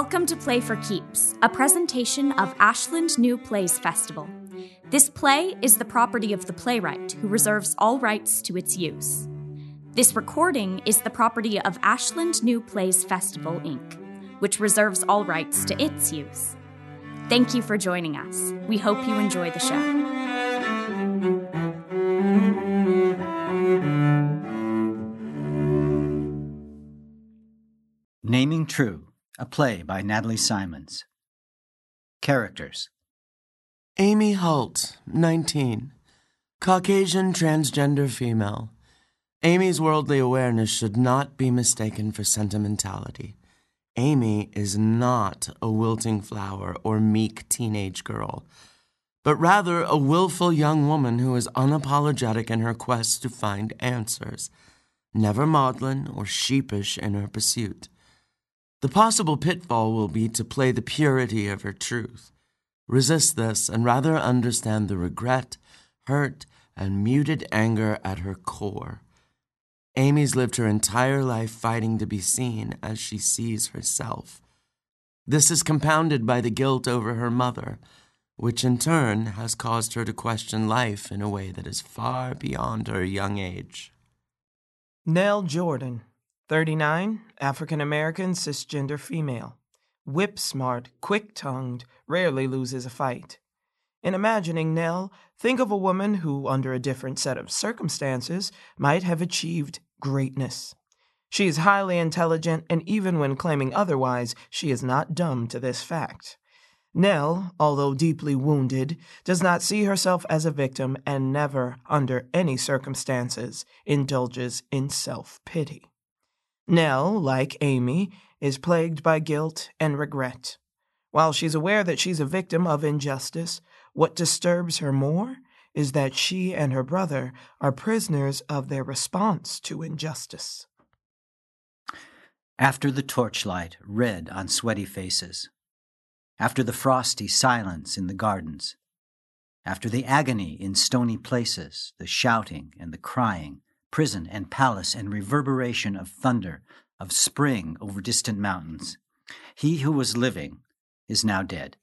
Welcome to Play for Keeps, a presentation of Ashland New Plays Festival. This play is the property of the playwright, who reserves all rights to its use. This recording is the property of Ashland New Plays Festival, Inc., which reserves all rights to its use. Thank you for joining us. We hope you enjoy the show. Naming True a play by Natalie Simons. Characters Amy Holt, 19. Caucasian transgender female. Amy's worldly awareness should not be mistaken for sentimentality. Amy is not a wilting flower or meek teenage girl, but rather a willful young woman who is unapologetic in her quest to find answers, never maudlin or sheepish in her pursuit. The possible pitfall will be to play the purity of her truth. Resist this and rather understand the regret, hurt, and muted anger at her core. Amy's lived her entire life fighting to be seen as she sees herself. This is compounded by the guilt over her mother, which in turn has caused her to question life in a way that is far beyond her young age. Nell Jordan, 39, African American, cisgender female. Whip smart, quick tongued, rarely loses a fight. In imagining Nell, think of a woman who, under a different set of circumstances, might have achieved greatness. She is highly intelligent, and even when claiming otherwise, she is not dumb to this fact. Nell, although deeply wounded, does not see herself as a victim and never, under any circumstances, indulges in self pity. Nell, like Amy, is plagued by guilt and regret. While she's aware that she's a victim of injustice, what disturbs her more is that she and her brother are prisoners of their response to injustice. After the torchlight, red on sweaty faces. After the frosty silence in the gardens. After the agony in stony places, the shouting and the crying, prison and palace and reverberation of thunder, of spring over distant mountains. He who was living is now dead.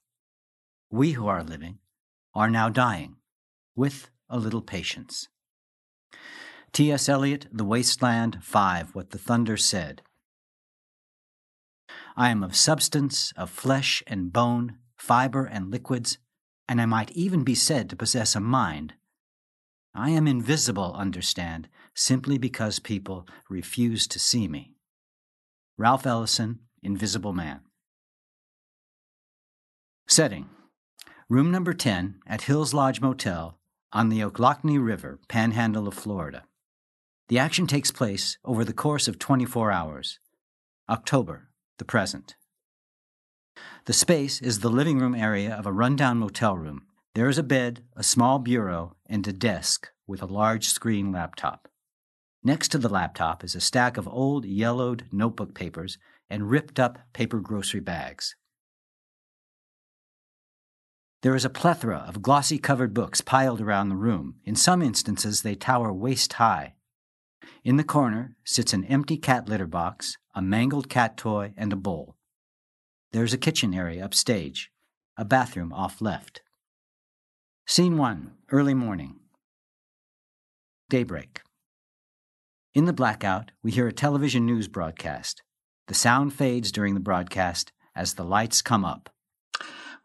We who are living are now dying, with a little patience. T.S. Eliot, The Wasteland 5, What the Thunder Said. I am of substance, of flesh and bone, fiber and liquids, and I might even be said to possess a mind. I am invisible, understand, simply because people refuse to see me. Ralph Ellison, Invisible Man. Setting Room number 10 at Hills Lodge Motel on the Ochlockonee River, panhandle of Florida. The action takes place over the course of 24 hours. October, the present. The space is the living room area of a rundown motel room. There is a bed, a small bureau, and a desk with a large screen laptop. Next to the laptop is a stack of old yellowed notebook papers and ripped up paper grocery bags. There is a plethora of glossy covered books piled around the room. In some instances, they tower waist high. In the corner sits an empty cat litter box, a mangled cat toy, and a bowl. There is a kitchen area upstage, a bathroom off left. Scene 1 Early morning. Daybreak. In the blackout, we hear a television news broadcast. The sound fades during the broadcast as the lights come up.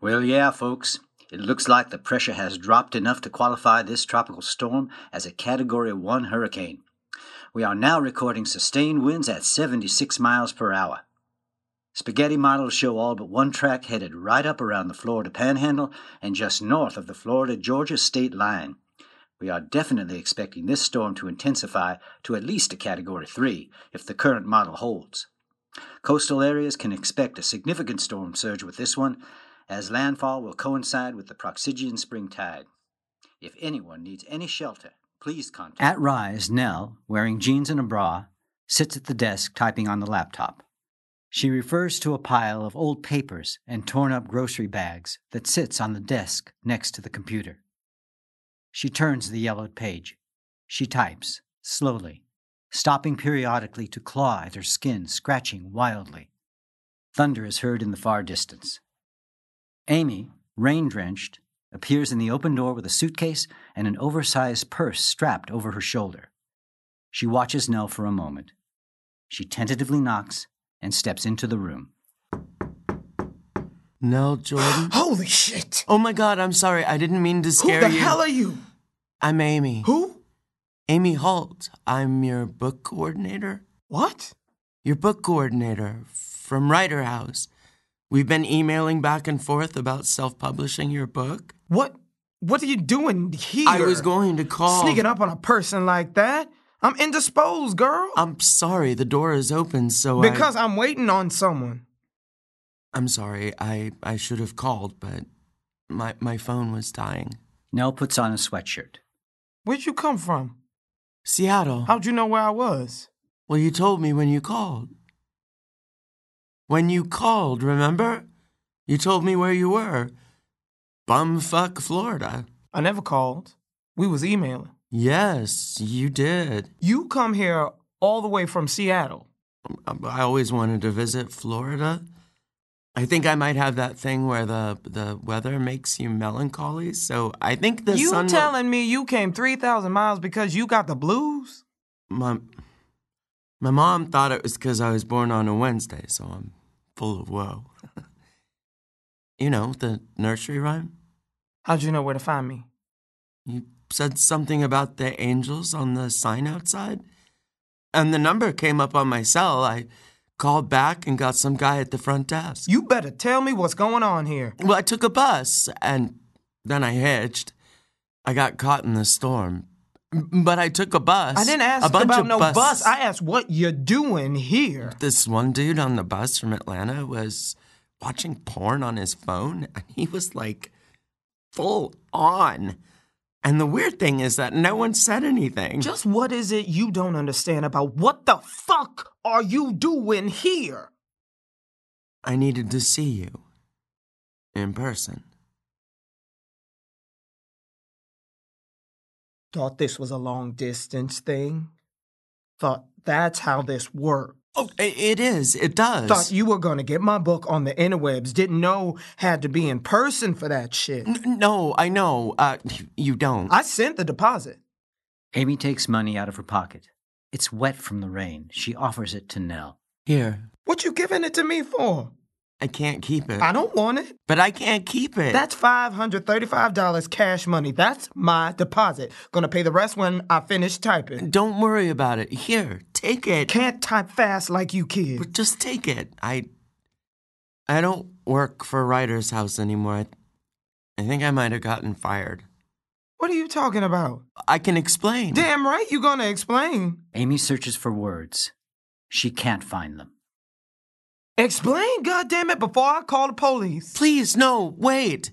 Well, yeah, folks. It looks like the pressure has dropped enough to qualify this tropical storm as a Category 1 hurricane. We are now recording sustained winds at 76 miles per hour. Spaghetti models show all but one track headed right up around the Florida Panhandle and just north of the Florida Georgia state line. We are definitely expecting this storm to intensify to at least a Category 3 if the current model holds. Coastal areas can expect a significant storm surge with this one, as landfall will coincide with the perigean spring tide. If anyone needs any shelter, please contact. At Rise, Nell, wearing jeans and a bra, sits at the desk typing on the laptop. She refers to a pile of old papers and torn up grocery bags that sits on the desk next to the computer. She turns the yellowed page. She types, slowly, stopping periodically to claw at her skin, scratching wildly. Thunder is heard in the far distance. Amy, rain drenched, appears in the open door with a suitcase and an oversized purse strapped over her shoulder. She watches Nell for a moment. She tentatively knocks and steps into the room. Nell Jordan? Holy shit! Oh my god, I'm sorry. I didn't mean to scare you. Who the you. hell are you? I'm Amy. Who? Amy Holt. I'm your book coordinator. What? Your book coordinator from Writer House. We've been emailing back and forth about self publishing your book. What? What are you doing here? I was going to call. Sneaking up on a person like that? I'm indisposed, girl. I'm sorry, the door is open, so I- because I'm waiting on someone. I'm sorry. I, I should have called, but my my phone was dying. Nell puts on a sweatshirt. Where'd you come from? Seattle. How'd you know where I was? Well, you told me when you called. When you called, remember? You told me where you were. Bumfuck, Florida. I never called. We was emailing. Yes, you did. You come here all the way from Seattle. I always wanted to visit Florida. I think I might have that thing where the the weather makes you melancholy. So I think the you sun. will- telling me you came 3,000 miles because you got the blues? my my mom thought it was because I was born on a Wednesday, so I'm full of woe. you know the nursery rhyme. How'd you know where to find me? You said something about the angels on the sign outside, and the number came up on my cell. I called back and got some guy at the front desk. You better tell me what's going on here. Well, I took a bus and then I hitched. I got caught in the storm. But I took a bus. I didn't ask about no bus. bus. I asked what you're doing here. This one dude on the bus from Atlanta was watching porn on his phone and he was like full on. And the weird thing is that no one said anything. Just what is it you don't understand about what the fuck are you doing here? I needed to see you in person. Thought this was a long distance thing. Thought that's how this worked. Oh, it is. It does. Thought you were gonna get my book on the interwebs. Didn't know had to be in person for that shit. N- no, I know. Uh, you don't. I sent the deposit. Amy takes money out of her pocket. It's wet from the rain. She offers it to Nell. Here, What you giving it to me for? I can't keep it. I don't want it. But I can't keep it. That's $535 cash money. That's my deposit. Gonna pay the rest when I finish typing. Don't worry about it. Here, take it. Can't type fast like you kid. But just take it. I I don't work for Writer's House anymore. I, I think I might have gotten fired. What are you talking about? I can explain. Damn right you gonna explain. Amy searches for words. She can't find them. Explain, goddammit, before I call the police. Please, no, wait.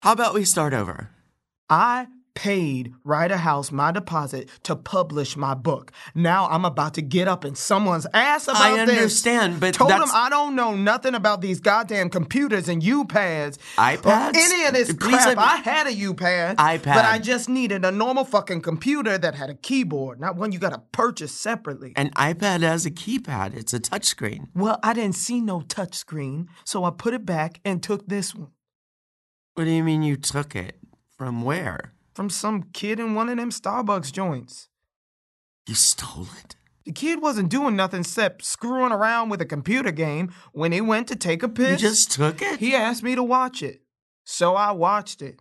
How about we start over? I paid Writer House my deposit to publish my book. Now I'm about to get up in someone's ass about I this. understand, but told that's- them I don't know nothing about these goddamn computers and U-pads. iPads? Any of this Please crap. I had a U-pad. iPad. But I just needed a normal fucking computer that had a keyboard, not one you gotta purchase separately. An iPad has a keypad. It's a touchscreen. well, I didn't see no touchscreen, so I put it back and took this one. What do you mean you took it? From where? From some kid in one of them Starbucks joints. You stole it? The kid wasn't doing nothing except screwing around with a computer game when he went to take a piss. You just took it? He asked me to watch it. So I watched it.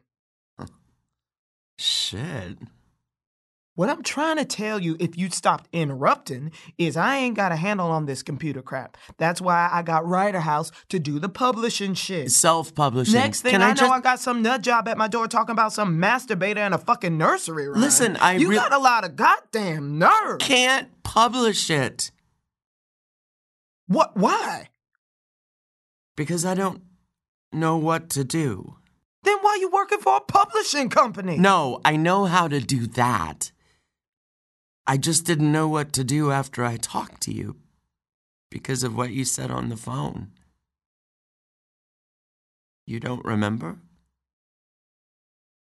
Shit. What I'm trying to tell you, if you stopped interrupting, is I ain't got a handle on this computer crap. That's why I got Writer House to do the publishing shit. Self publishing. Next thing Can I, I, know, just... I got some nut job at my door talking about some masturbator in a fucking nursery rhyme. Listen, I you real- got a lot of goddamn nerve. can't publish it What? Why? because I don't know what to do. Then why are you working for a publishing company? No, I know how to do that. I just didn't know what to do after I talked to you because of what you said on the phone. You don't remember?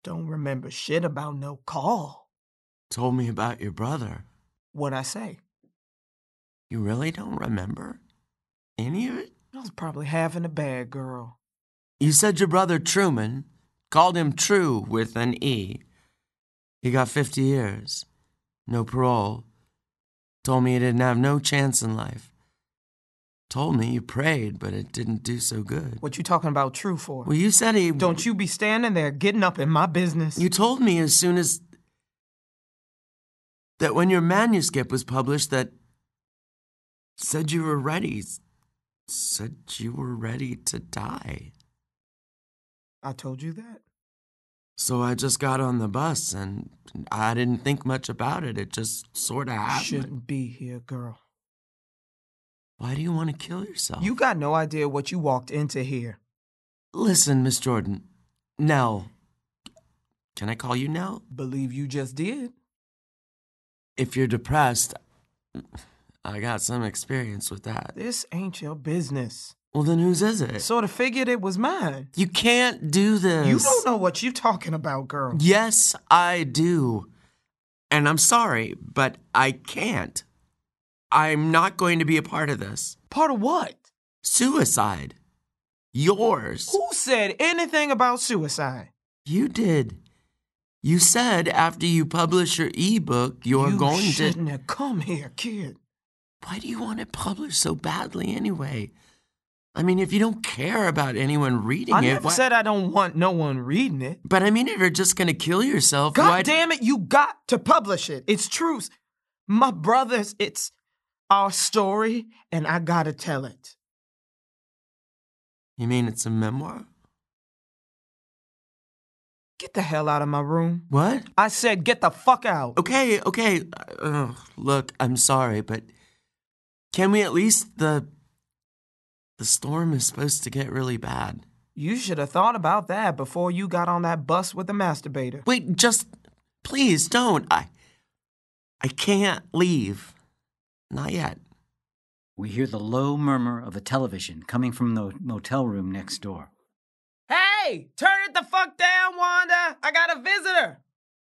Don't remember shit about no call. Told me about your brother. What'd I say? You really don't remember? any of it? I was probably having a bad girl. You said your brother Truman called him True with an E. He got 50 years, no parole. Told me he didn't have no chance in life. Told me you prayed, but it didn't do so good. What you talking about true for? Well, you said he. Don't you be standing there getting up in my business. You told me as soon as. that when your manuscript was published, that. said you were ready. said you were ready to die. I told you that. So I just got on the bus and I didn't think much about it. It just sort of happened. Shouldn't be here, girl. Why do you want to kill yourself? You got no idea what you walked into here. Listen, Miss Jordan. Nell. Can I call you Nell? Believe you just did. If you're depressed, I got some experience with that. This ain't your business. Well, then whose is it? Sort of figured it was mine. You can't do this. You don't know what you're talking about, girl. Yes, I do. And I'm sorry, but I can't. I'm not going to be a part of this. Part of what? Suicide. Yours. Who said anything about suicide? You did. You said after you publish your ebook, you're you going to. You shouldn't have come here, kid. Why do you want it published so badly anyway? I mean, if you don't care about anyone reading I it, never why- said I don't want no one reading it. But I mean, if you're just gonna kill yourself, God why? damn it, you got to publish it. It's truth. My brothers, it's our story, and I gotta tell it. You mean it's a memoir? Get the hell out of my room. What? I said, get the fuck out. Okay, okay. Uh, look, I'm sorry, but can we at least the the storm is supposed to get really bad. You should have thought about that before you got on that bus with the masturbator. Wait, just please don't. I I can't leave. Not yet. We hear the low murmur of a television coming from the motel room next door. Hey, turn it the fuck down, Wanda. I got a visitor.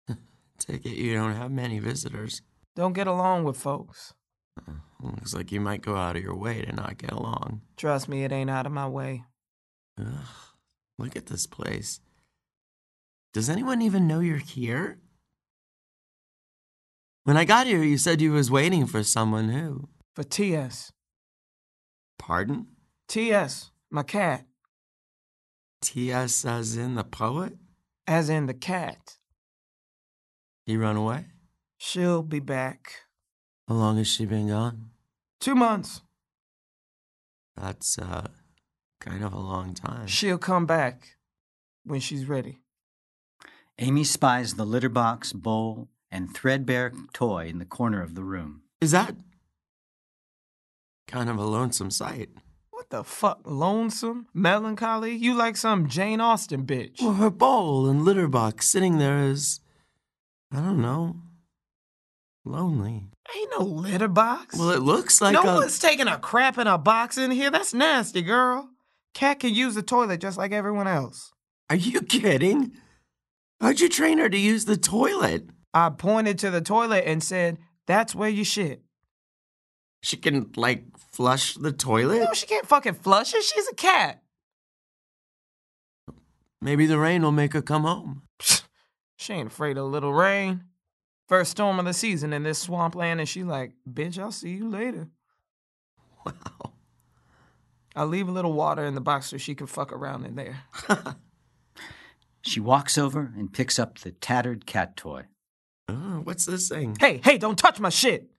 Take it you don't have many visitors. Don't get along with folks. Uh-uh. Looks like you might go out of your way to not get along. Trust me, it ain't out of my way. Ugh, look at this place. Does anyone even know you're here? When I got here, you said you was waiting for someone who. For TS. Pardon? TS, my cat. T.S. as in the poet? As in the cat. He run away? She'll be back. How long has she been gone? Two months. That's, uh, kind of a long time. She'll come back when she's ready. Amy spies the litter box, bowl, and threadbare toy in the corner of the room. Is that kind of a lonesome sight? What the fuck? Lonesome? Melancholy? You like some Jane Austen bitch. Well, her bowl and litter box sitting there is, I don't know, lonely. Ain't no litter box. Well, it looks like no a. one's taking a crap in a box in here. That's nasty, girl. Cat can use the toilet just like everyone else. Are you kidding? How'd you train her to use the toilet? I pointed to the toilet and said, That's where you shit. She can, like, flush the toilet? No, she can't fucking flush it. She's a cat. Maybe the rain will make her come home. She ain't afraid of a little rain. First storm of the season in this swampland, and she like, bitch, I'll see you later. Wow. I'll leave a little water in the box so she can fuck around in there. She walks over and picks up the tattered cat toy. Oh, what's this thing? Hey, hey, don't touch my shit.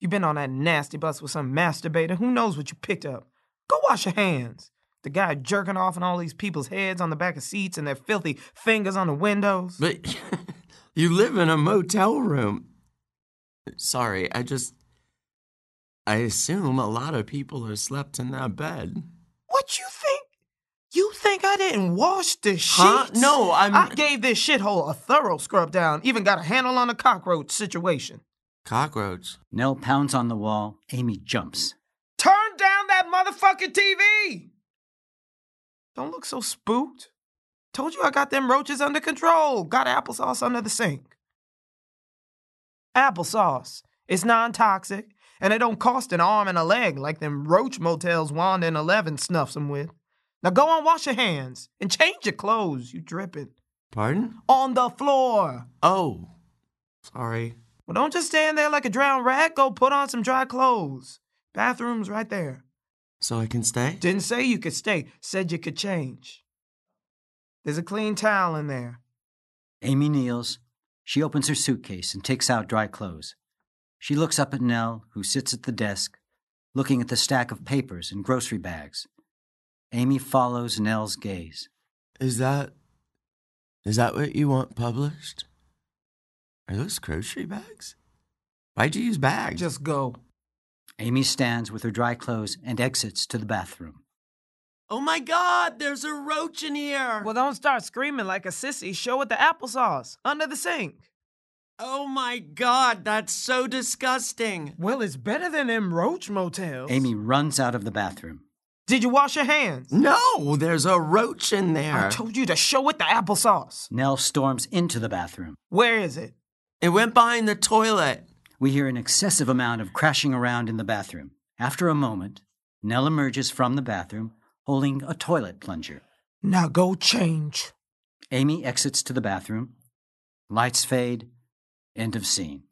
You been on that nasty bus with some masturbator. Who knows what you picked up? Go wash your hands. The guy jerking off on all these people's heads on the back of seats and their filthy fingers on the windows. But you live in a motel room. Sorry, I just. I assume a lot of people have slept in that bed. What you think? You think I didn't wash the sheets? Huh? No, I'm- I gave this shithole a thorough scrub down. Even got a handle on the cockroach situation. Cockroach. Nell pounds on the wall. Amy jumps. Turn down that motherfucking TV! Don't look so spooked. Told you I got them roaches under control. Got applesauce under the sink. Applesauce. It's non toxic. And it don't cost an arm and a leg like them roach motels Wanda and Eleven snuffs 'em with. Now go on, wash your hands and change your clothes. You dripping. Pardon? On the floor. Oh, sorry. Well, don't just stand there like a drowned rat. Go put on some dry clothes. Bathroom's right there. So I can stay? Didn't say you could stay, said you could change. There's a clean towel in there. Amy kneels. She opens her suitcase and takes out dry clothes. She looks up at Nell, who sits at the desk, looking at the stack of papers and grocery bags. Amy follows Nell's gaze. Is that. Is that what you want published? Are those grocery bags? Why'd you use bags? Just go. Amy stands with her dry clothes and exits to the bathroom. Oh my god, there's a roach in here! Well, don't start screaming like a sissy. Show it the applesauce under the sink. Oh my god, that's so disgusting! Well, it's better than them roach motels. Amy runs out of the bathroom. Did you wash your hands? No, there's a roach in there. I told you to show it the applesauce. Nell storms into the bathroom. Where is it? It went behind the toilet. We hear an excessive amount of crashing around in the bathroom. After a moment, Nell emerges from the bathroom holding a toilet plunger. Now go change. Amy exits to the bathroom. Lights fade. End of scene.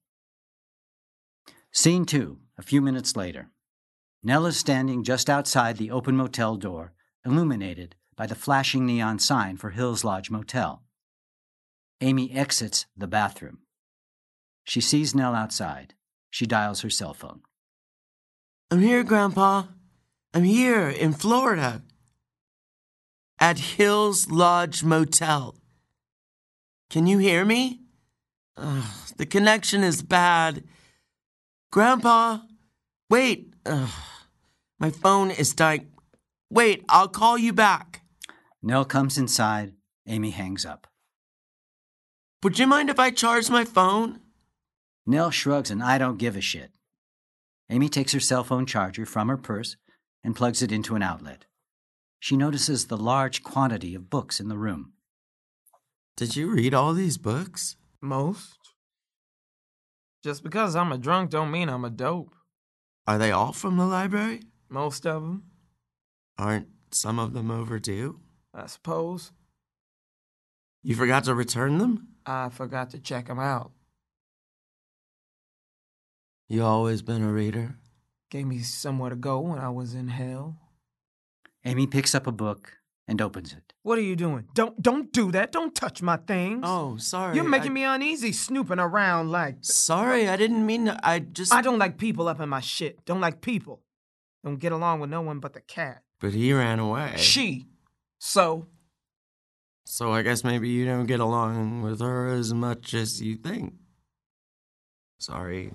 Scene two, a few minutes later. Nell is standing just outside the open motel door, illuminated by the flashing neon sign for Hills Lodge Motel. Amy exits the bathroom. She sees Nell outside. She dials her cell phone. I'm here, Grandpa. I'm here in Florida. At Hills Lodge Motel. Can you hear me? Ugh, the connection is bad. Grandpa, wait. Ugh, my phone is dying. Wait, I'll call you back. Nell comes inside. Amy hangs up. Would you mind if I charge my phone? Nell shrugs and I don't give a shit. Amy takes her cell phone charger from her purse and plugs it into an outlet. She notices the large quantity of books in the room. Did you read all these books? Most. Just because I'm a drunk don't mean I'm a dope. Are they all from the library? Most of them. Aren't some of them overdue? I suppose. You forgot to return them? I forgot to check 'em out. You always been a reader? Gave me somewhere to go when I was in hell. Amy picks up a book and opens it. What are you doing? Don't don't do that. Don't touch my things. Oh, sorry. You're making I- me uneasy snooping around like Sorry, I didn't mean to. I just. I don't like people up in my shit. Don't like people. Don't get along with no one but the cat. But he ran away. She. So, So I guess maybe you don't get along with her as much as you think. Sorry,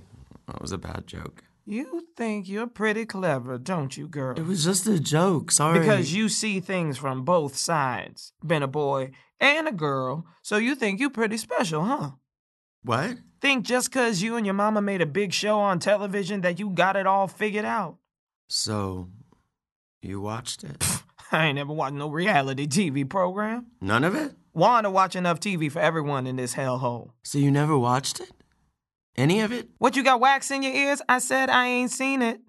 that was a bad joke. You think you're pretty clever, don't you, girl? It was just a joke. Sorry. Because you see things from both sides. Been a boy and a girl, so you think you're pretty special, huh? What? Think just 'cause you and your mama made a big show on television that you got it all figured out? So, you watched it? I ain't never watched no reality TV program. None of it? Wanna watch enough TV for everyone in this hellhole. So you never watched it? Any of it? What you got wax in your ears? I said I ain't seen it.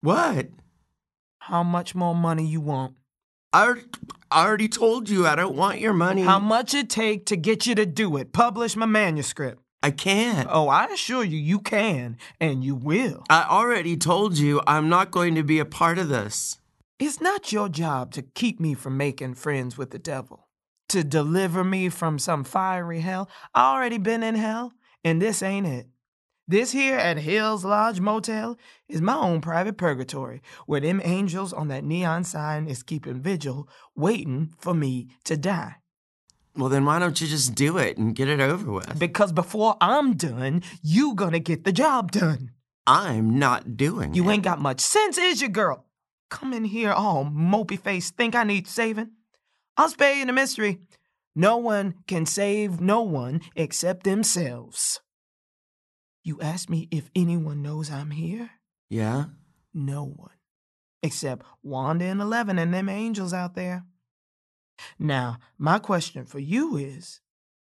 What? How much more money you want? I, I already told you I don't want your money. How much it take to get you to do it? Publish my manuscript. I can't. Oh, I assure you, you can, and you will. I already told you I'm not going to be a part of this. It's not your job to keep me from making friends with the devil, to deliver me from some fiery hell. I already been in hell, and this ain't it. This here at Hills Lodge Motel is my own private purgatory, where them angels on that neon sign is keeping vigil, waiting for me to die. Well, then why don't you just do it and get it over with? Because before I'm done, you gonna get the job done. I'm not doing You it. ain't got much sense, is you, girl? Come in here all mopey face, think I need saving? I'll spare you the mystery. No one can save no one except themselves. You ask me if anyone knows I'm here? Yeah? No one. Except Wanda and Eleven and them angels out there. Now, my question for you is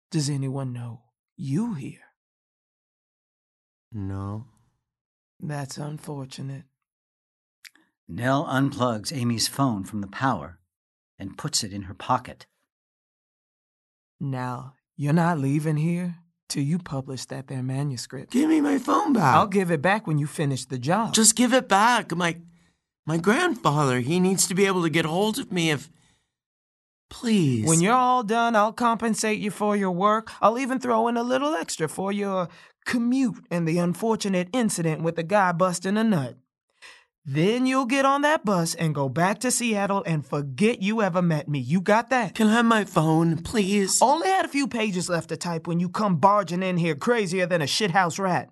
Does anyone know you here? No. That's unfortunate. Nell unplugs Amy's phone from the power and puts it in her pocket. Now, you're not leaving here till you publish that there manuscript. Give me my phone back. I'll give it back when you finish the job. Just give it back. My my grandfather, he needs to be able to get hold of me if Please. When you're all done, I'll compensate you for your work. I'll even throw in a little extra for your commute and the unfortunate incident with the guy busting a nut. Then you'll get on that bus and go back to Seattle and forget you ever met me. You got that? Can I have my phone, please? Only had a few pages left to type when you come barging in here crazier than a shithouse rat.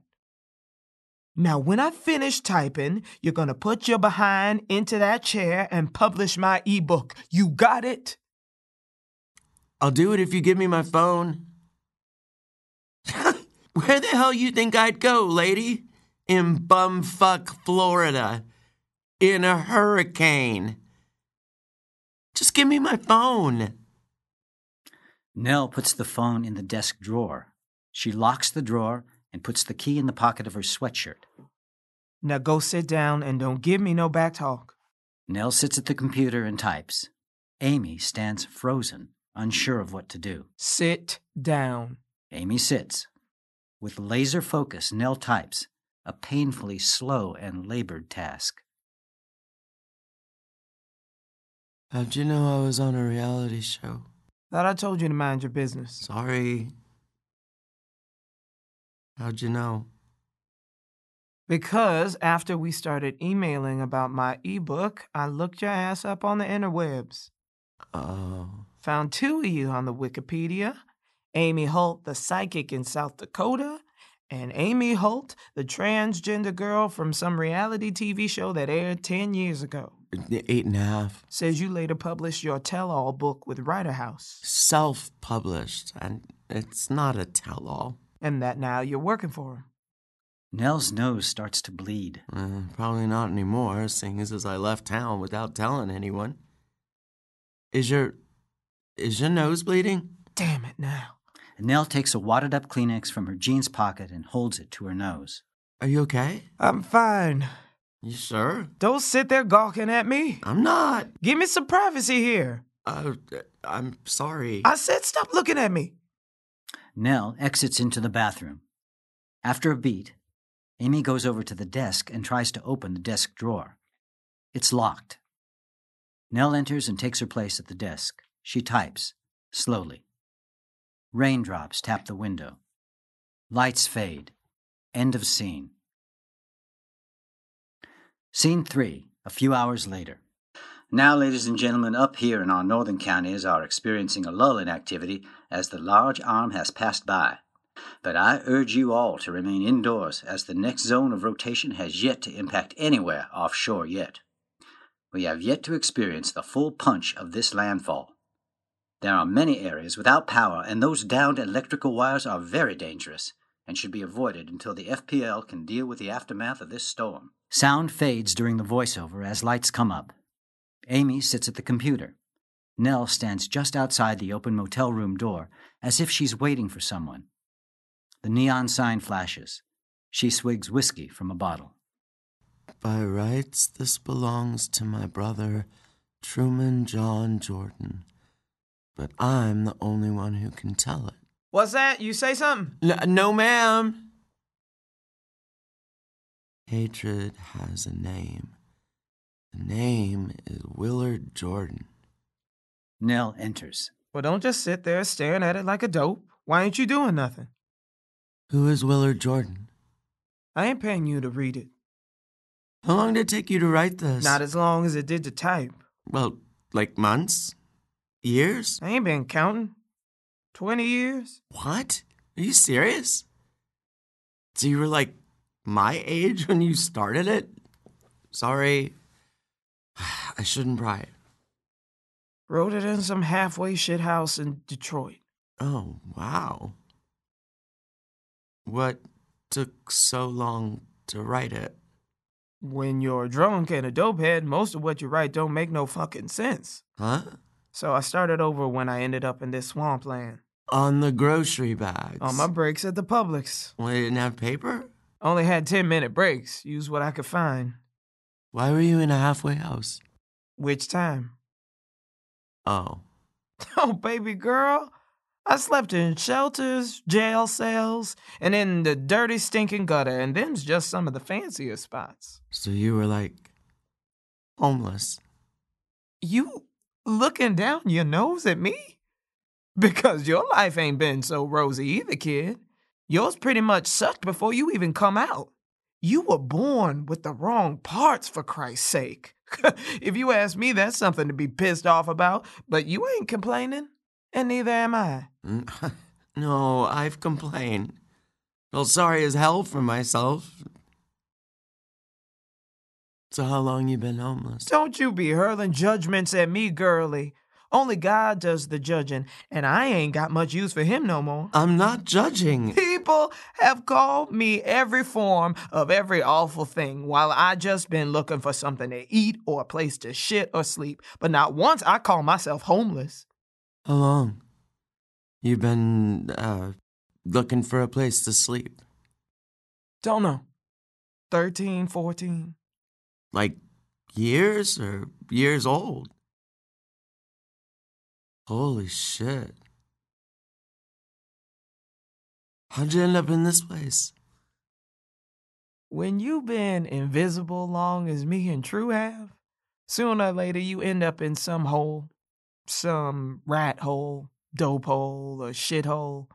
Now, when I finish typing, you're gonna put your behind into that chair and publish my ebook. You got it? I'll do it if you give me my phone. Where the hell you think I'd go, lady? In bumfuck Florida. In a hurricane. Just give me my phone. Nell puts the phone in the desk drawer. She locks the drawer and puts the key in the pocket of her sweatshirt. Now go sit down and don't give me no back talk. Nell sits at the computer and types. Amy stands frozen, unsure of what to do. Sit down. Amy sits. With laser focus, Nell types, a painfully slow and labored task. How'd you know I was on a reality show? That I told you to mind your business. Sorry. How'd you know? Because after we started emailing about my ebook, I looked your ass up on the interwebs. Oh. Found two of you on the Wikipedia Amy Holt, the psychic in South Dakota, and Amy Holt, the transgender girl from some reality TV show that aired 10 years ago. Eight and a half. Says you later published your tell all book with Writer House, Self published, and it's not a tell all. and that now you're working for him. Nell's nose starts to bleed. Uh, probably not anymore, seeing as, as I left town without telling anyone. Is your. is your nose bleeding? Damn it now. Nell takes a wadded up Kleenex from her jeans pocket and holds it to her nose. Are you okay? I'm fine. You sure? Don't sit there gawking at me. I'm not. Give me some privacy here. Uh, I'm sorry. I said stop looking at me. Nell exits into the bathroom. After a beat, Amy goes over to the desk and tries to open the desk drawer. It's locked. Nell enters and takes her place at the desk. She types, slowly. Raindrops tap the window. Lights fade. End of scene. Scene three, a few hours later. Now, ladies and gentlemen, up here in our northern counties are experiencing a lull in activity as the large arm has passed by. But I urge you all to remain indoors as the next zone of rotation has yet to impact anywhere offshore yet. We have yet to experience the full punch of this landfall. There are many areas without power, and those downed electrical wires are very dangerous and should be avoided until the FPL can deal with the aftermath of this storm. Sound fades during the voiceover as lights come up. Amy sits at the computer. Nell stands just outside the open motel room door, as if she's waiting for someone. The neon sign flashes. She swigs whiskey from a bottle. By rights, this belongs to my brother, Truman John Jordan. But I'm the only one who can tell it. What's that? You say something? N- no, ma'am. Hatred has a name. The name is Willard Jordan. Nell enters. Well, don't just sit there staring at it like a dope. Why ain't you doing nothing? Who is Willard Jordan? I ain't paying you to read it. How long did it take you to write this? Not as long as it did to type. well, like months? Years? I ain't been counting. 20 years? What? Are you serious? So you were like my age when you started it? Sorry. I shouldn't pry. Wrote it in some halfway shit house in Detroit. Oh, wow. What took so long to write it? When you're drunk and a dopehead, most of what you write don't make no fucking sense. Huh? So I started over when I ended up in this swampland. On the grocery bags. On my breaks at the Publix. Well, they didn't have paper? Only had 10 minute breaks. Used what I could find. Why were you in a halfway house? Which time? Oh. Oh, baby girl. I slept in shelters, jail cells, and in the dirty, stinking gutter, and them's just some of the fancier spots. So you were like homeless. You looking down your nose at me? Because your life ain't been so rosy either, kid. Yours pretty much sucked before you even come out. You were born with the wrong parts, for Christ's sake. if you ask me, that's something to be pissed off about, but you ain't complaining, and neither am I. Mm, no, I've complained. Felt sorry as hell for myself. So how long you been homeless? Don't you be hurling judgments at me, girlie. Only God does the judging, and I ain't got much use for him no more. I'm not judging. People have called me every form of every awful thing while I just been looking for something to eat or a place to shit or sleep. But not once I call myself homeless. How long? You've been uh, looking for a place to sleep? Don't know. 13, 14. Like years or years old? Holy shit. How'd you end up in this place? When you've been invisible long as me and True have, sooner or later you end up in some hole. Some rat hole, dope hole, or shit hole.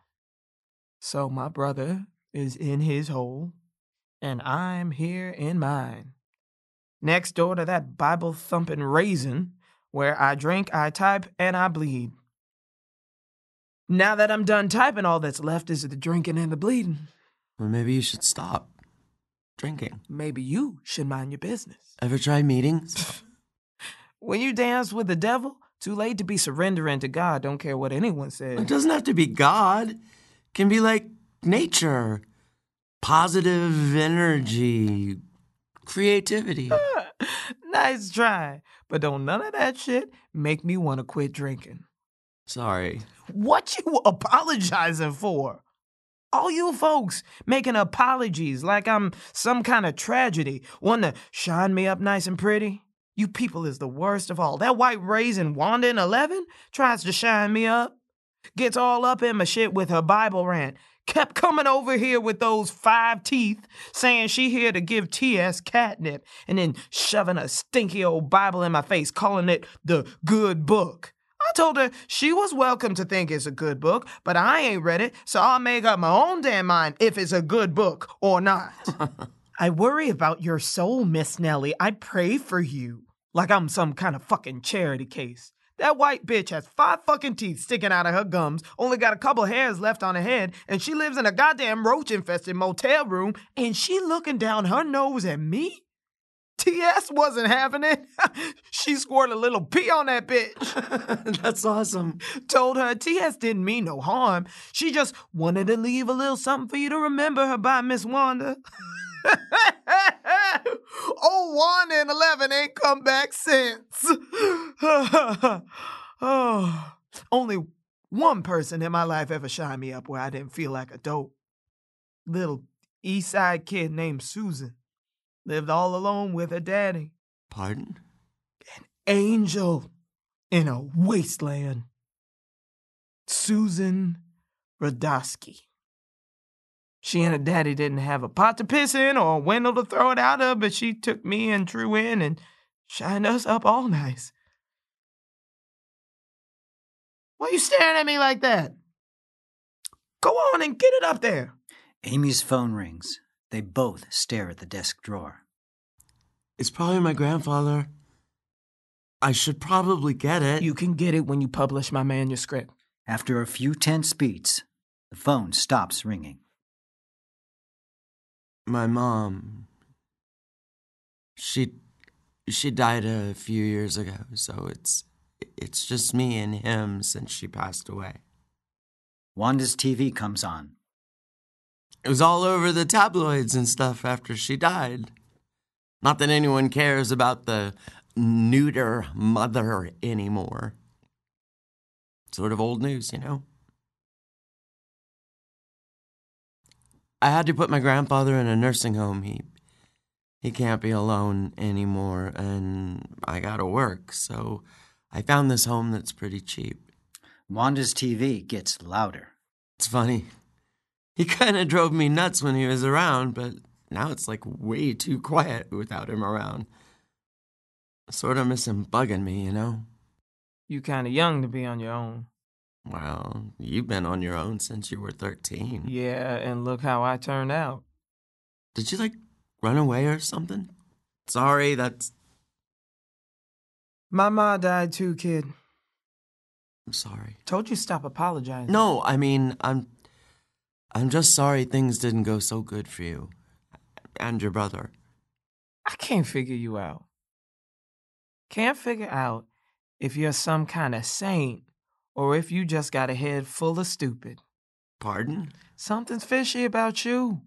So my brother is in his hole, and I'm here in mine. Next door to that Bible thumping raisin where I drink, I type, and I bleed. Now that I'm done typing, all that's left is the drinking and the bleeding. Well, maybe you should stop drinking. Maybe you should mind your business. Ever try meetings? when you dance with the devil, too late to be surrendering to God. Don't care what anyone says. It doesn't have to be God. It can be like nature, positive energy, creativity. nice try. But don't none of that shit make me want to quit drinking. Sorry. What you apologizing for? All you folks making apologies like I'm some kind of tragedy, want to shine me up nice and pretty. You people is the worst of all. That white raisin Wanda in 11 tries to shine me up. Gets all up in my shit with her Bible rant kept coming over here with those five teeth, saying she here to give TS catnip, and then shoving a stinky old Bible in my face, calling it the good book. I told her she was welcome to think it's a good book, but I ain't read it, so I'll make up my own damn mind if it's a good book or not. I worry about your soul, Miss Nellie. I pray for you. Like I'm some kind of fucking charity case. That white bitch has five fucking teeth sticking out of her gums, only got a couple hairs left on her head, and she lives in a goddamn roach infested motel room, and she looking down her nose at me? TS wasn't having it. she squirted a little pee on that bitch. That's awesome. Told her TS didn't mean no harm. She just wanted to leave a little something for you to remember her by, Miss Wanda. oh, Wanda and Eleven ain't come back since. oh, only one person in my life ever shined me up where I didn't feel like a dope. Little East Side kid named Susan. Lived all alone with her daddy. Pardon? An angel in a wasteland. Susan Radosky. She and her daddy didn't have a pot to piss in or a window to throw it out of, but she took me and True in and shined us up all nice. Why are you staring at me like that? Go on and get it up there. Amy's phone rings. They both stare at the desk drawer. It's probably my grandfather. I should probably get it. You can get it when you publish my manuscript. After a few tense beats, the phone stops ringing my mom she she died a few years ago so it's it's just me and him since she passed away. Wanda's tv comes on. It was all over the tabloids and stuff after she died. Not that anyone cares about the neuter mother anymore. Sort of old news you know I had to put my grandfather in a nursing home. He he can't be alone anymore, and I gotta work, so I found this home that's pretty cheap. Wanda's TV gets louder. It's funny. He kind of drove me nuts when he was around, but now it's like way too quiet without him around. I sort of miss him bugging me, you know? You kind of young to be on your own. Well, you've been on your own since you were 13. Yeah, and look how I turned out. Did you, like, run away or something? Sorry, that's. My ma died too, kid. I'm sorry. Told you stop apologizing. No, I mean, I'm. I'm just sorry things didn't go so good for you. And your brother. I can't figure you out. Can't figure out if you're some kind of saint or if you just got a head full of stupid. Pardon? Something's fishy about you.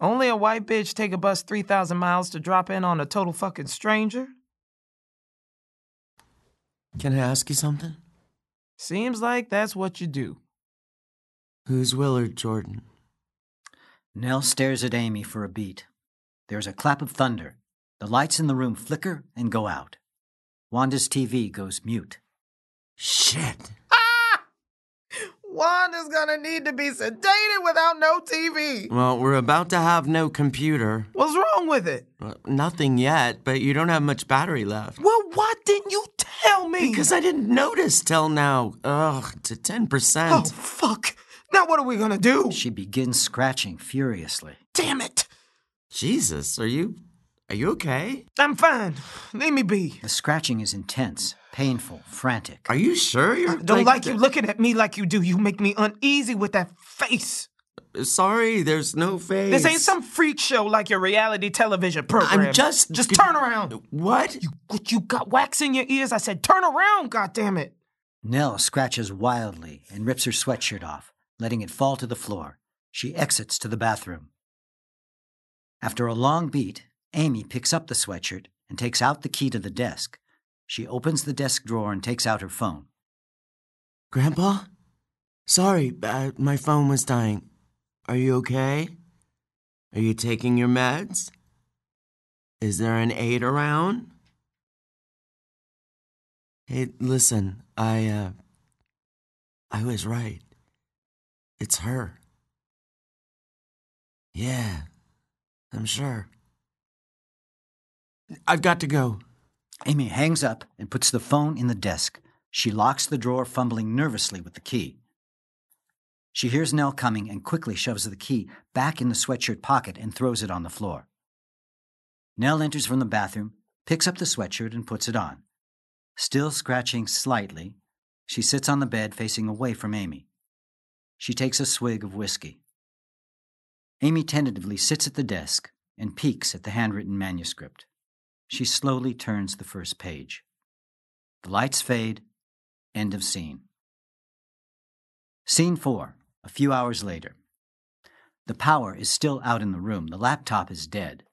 Only a white bitch take a bus 3,000 miles to drop in on a total fucking stranger? Can I ask you something? Seems like that's what you do. Who's Willard Jordan? Nell stares at Amy for a beat. There's a clap of thunder. The lights in the room flicker and go out. Wanda's TV goes mute. Shit. Ah! Wanda's gonna need to be sedated without no TV. Well, we're about to have no computer. What's wrong with it? Uh, nothing yet, but you don't have much battery left. Well, why didn't you tell me? Because I didn't notice till now. Ugh, to 10%. Oh, fuck. Now what are we gonna do? She begins scratching furiously. Damn it. Jesus, are you. Are you okay? I'm fine. Leave me be. The scratching is intense, painful, frantic. Are you sure you're. Don't like you looking at me like you do. You make me uneasy with that face. Sorry, there's no face. This ain't some freak show like your reality television program. I'm just. Just turn around. What? You, you got wax in your ears? I said turn around, goddammit. Nell scratches wildly and rips her sweatshirt off, letting it fall to the floor. She exits to the bathroom. After a long beat, Amy picks up the sweatshirt and takes out the key to the desk. She opens the desk drawer and takes out her phone. Grandpa? Sorry, uh, my phone was dying. Are you okay? Are you taking your meds? Is there an aide around? Hey, listen, I, uh, I was right. It's her. Yeah, I'm sure. I've got to go. Amy hangs up and puts the phone in the desk. She locks the drawer, fumbling nervously with the key. She hears Nell coming and quickly shoves the key back in the sweatshirt pocket and throws it on the floor. Nell enters from the bathroom, picks up the sweatshirt, and puts it on. Still scratching slightly, she sits on the bed facing away from Amy. She takes a swig of whiskey. Amy tentatively sits at the desk and peeks at the handwritten manuscript. She slowly turns the first page. The lights fade. End of scene. Scene 4, a few hours later. The power is still out in the room. The laptop is dead.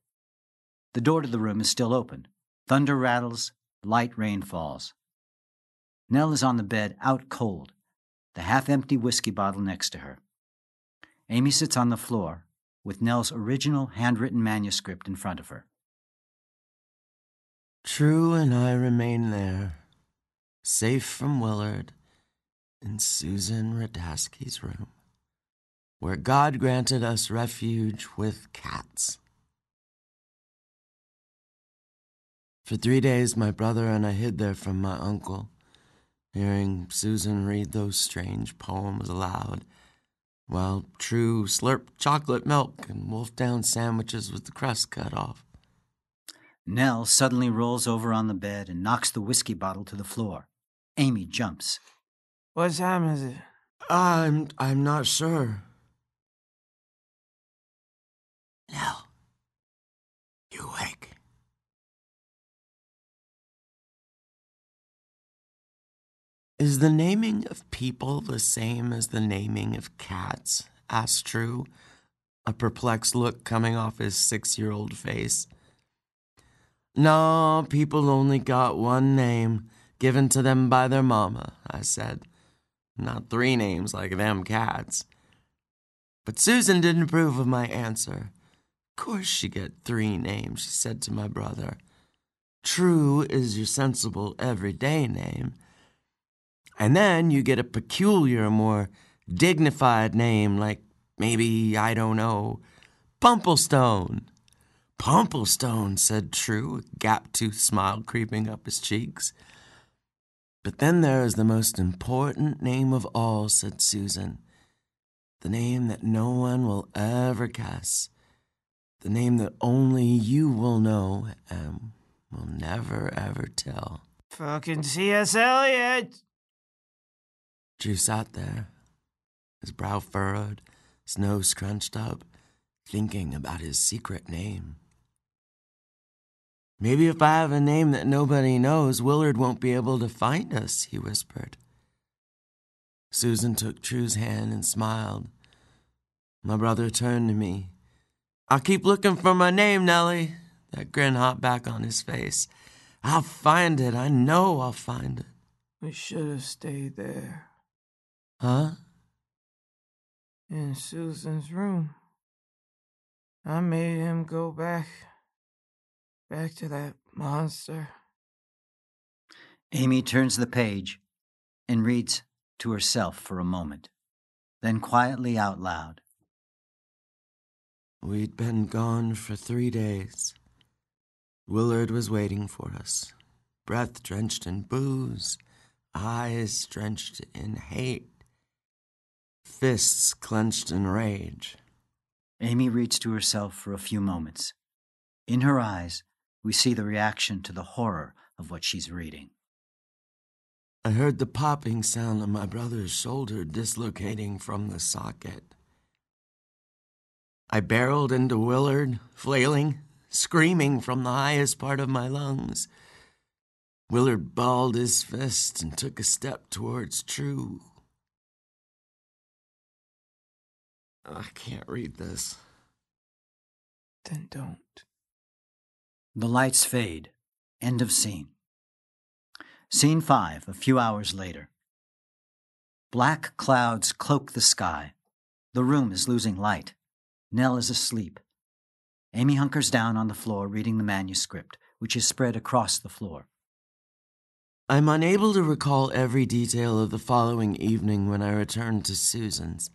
The door to the room is still open. Thunder rattles, light rain falls. Nell is on the bed, out cold, the half empty whiskey bottle next to her. Amy sits on the floor with Nell's original handwritten manuscript in front of her. True and I remain there, safe from Willard, in Susan Radaski's room, where God granted us refuge with cats. For three days, my brother and I hid there from my uncle, hearing Susan read those strange poems aloud, while True slurped chocolate milk and wolfed down sandwiches with the crust cut off. Nell suddenly rolls over on the bed and knocks the whiskey bottle to the floor. Amy jumps. What time is it? I'm I'm not sure. Nell, you awake? Is the naming of people the same as the naming of cats? asked True, a perplexed look coming off his six year old face. No, people only got one name given to them by their mama, I said. Not three names like them cats. But Susan didn't approve of my answer. Of course you get three names, she said to my brother. True is your sensible everyday name. And then you get a peculiar, more dignified name like maybe, I don't know, Pumplestone. Pumplestone, said True, a gap-toothed smile creeping up his cheeks. But then there is the most important name of all, said Susan. The name that no one will ever guess. The name that only you will know and will never ever tell. Fucking T.S. Eliot! True sat there, his brow furrowed, his nose scrunched up, thinking about his secret name. Maybe if I have a name that nobody knows, Willard won't be able to find us, he whispered. Susan took True's hand and smiled. My brother turned to me. I'll keep looking for my name, Nellie. That grin hopped back on his face. I'll find it. I know I'll find it. We should have stayed there. Huh? In Susan's room. I made him go back. Back to that monster. Amy turns the page and reads to herself for a moment, then quietly out loud. We'd been gone for three days. Willard was waiting for us, breath drenched in booze, eyes drenched in hate, fists clenched in rage. Amy reads to herself for a few moments. In her eyes, we see the reaction to the horror of what she's reading. I heard the popping sound of my brother's shoulder dislocating from the socket. I barreled into Willard, flailing, screaming from the highest part of my lungs. Willard balled his fist and took a step towards True. I can't read this. Then don't. The lights fade. End of scene. Scene 5, a few hours later. Black clouds cloak the sky. The room is losing light. Nell is asleep. Amy hunkers down on the floor reading the manuscript, which is spread across the floor. I'm unable to recall every detail of the following evening when I returned to Susan's.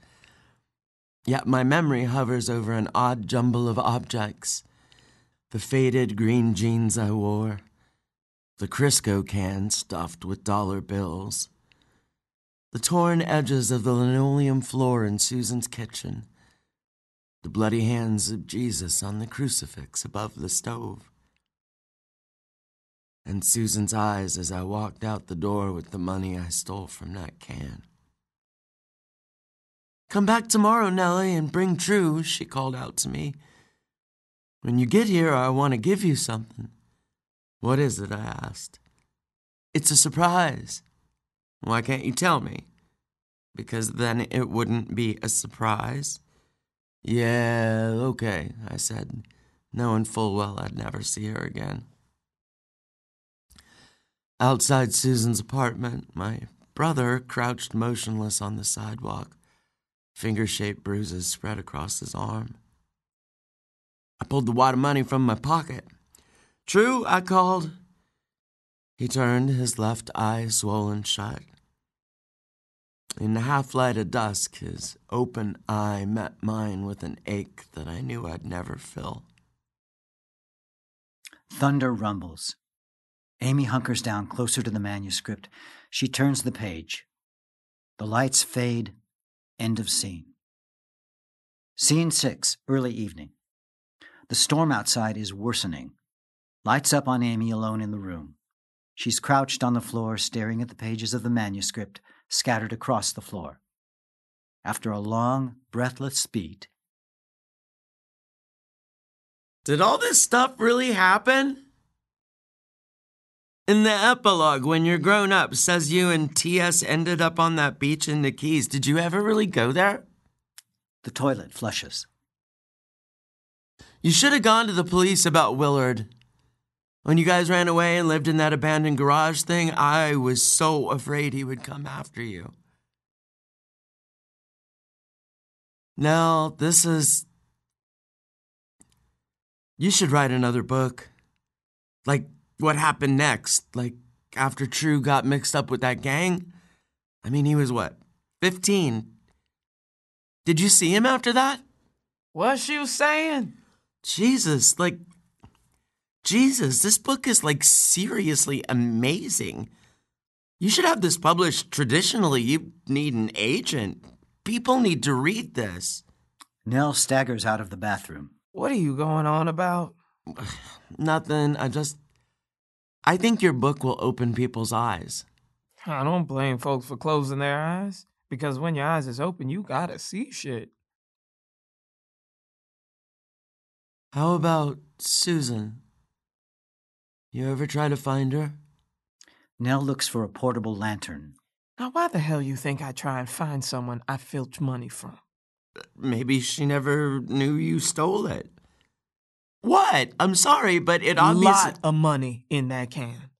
Yet my memory hovers over an odd jumble of objects the faded green jeans I wore, the Crisco can stuffed with dollar bills, the torn edges of the linoleum floor in Susan's kitchen, the bloody hands of Jesus on the crucifix above the stove, and Susan's eyes as I walked out the door with the money I stole from that can. Come back tomorrow, Nellie, and bring True, she called out to me. When you get here, I want to give you something. What is it? I asked. It's a surprise. Why can't you tell me? Because then it wouldn't be a surprise. Yeah, okay, I said, knowing full well I'd never see her again. Outside Susan's apartment, my brother crouched motionless on the sidewalk, finger shaped bruises spread across his arm. I pulled the wad of money from my pocket. True, I called. He turned, his left eye swollen shut. In the half light of dusk, his open eye met mine with an ache that I knew I'd never fill. Thunder rumbles. Amy hunkers down closer to the manuscript. She turns the page. The lights fade. End of scene. Scene 6, early evening. The storm outside is worsening. Lights up on Amy alone in the room. She's crouched on the floor, staring at the pages of the manuscript scattered across the floor. After a long, breathless beat, Did all this stuff really happen? In the epilogue, when you're grown up, says you and T.S. ended up on that beach in the Keys. Did you ever really go there? the toilet flushes. You should have gone to the police about Willard. When you guys ran away and lived in that abandoned garage thing, I was so afraid he would come after you. Now, this is. You should write another book. Like, what happened next? Like, after True got mixed up with that gang? I mean, he was what, 15? Did you see him after that? What she was saying? Jesus, like, Jesus, this book is like seriously amazing. You should have this published traditionally. You need an agent. People need to read this. Nell staggers out of the bathroom. What are you going on about? Nothing. I just. I think your book will open people's eyes. I don't blame folks for closing their eyes. Because when your eyes is open, you gotta see shit. How about Susan? You ever try to find her? Nell looks for a portable lantern. Now, why the hell you think I try and find someone I filch money from? Maybe she never knew you stole it. What? I'm sorry, but it A obviously. lot of money in that can.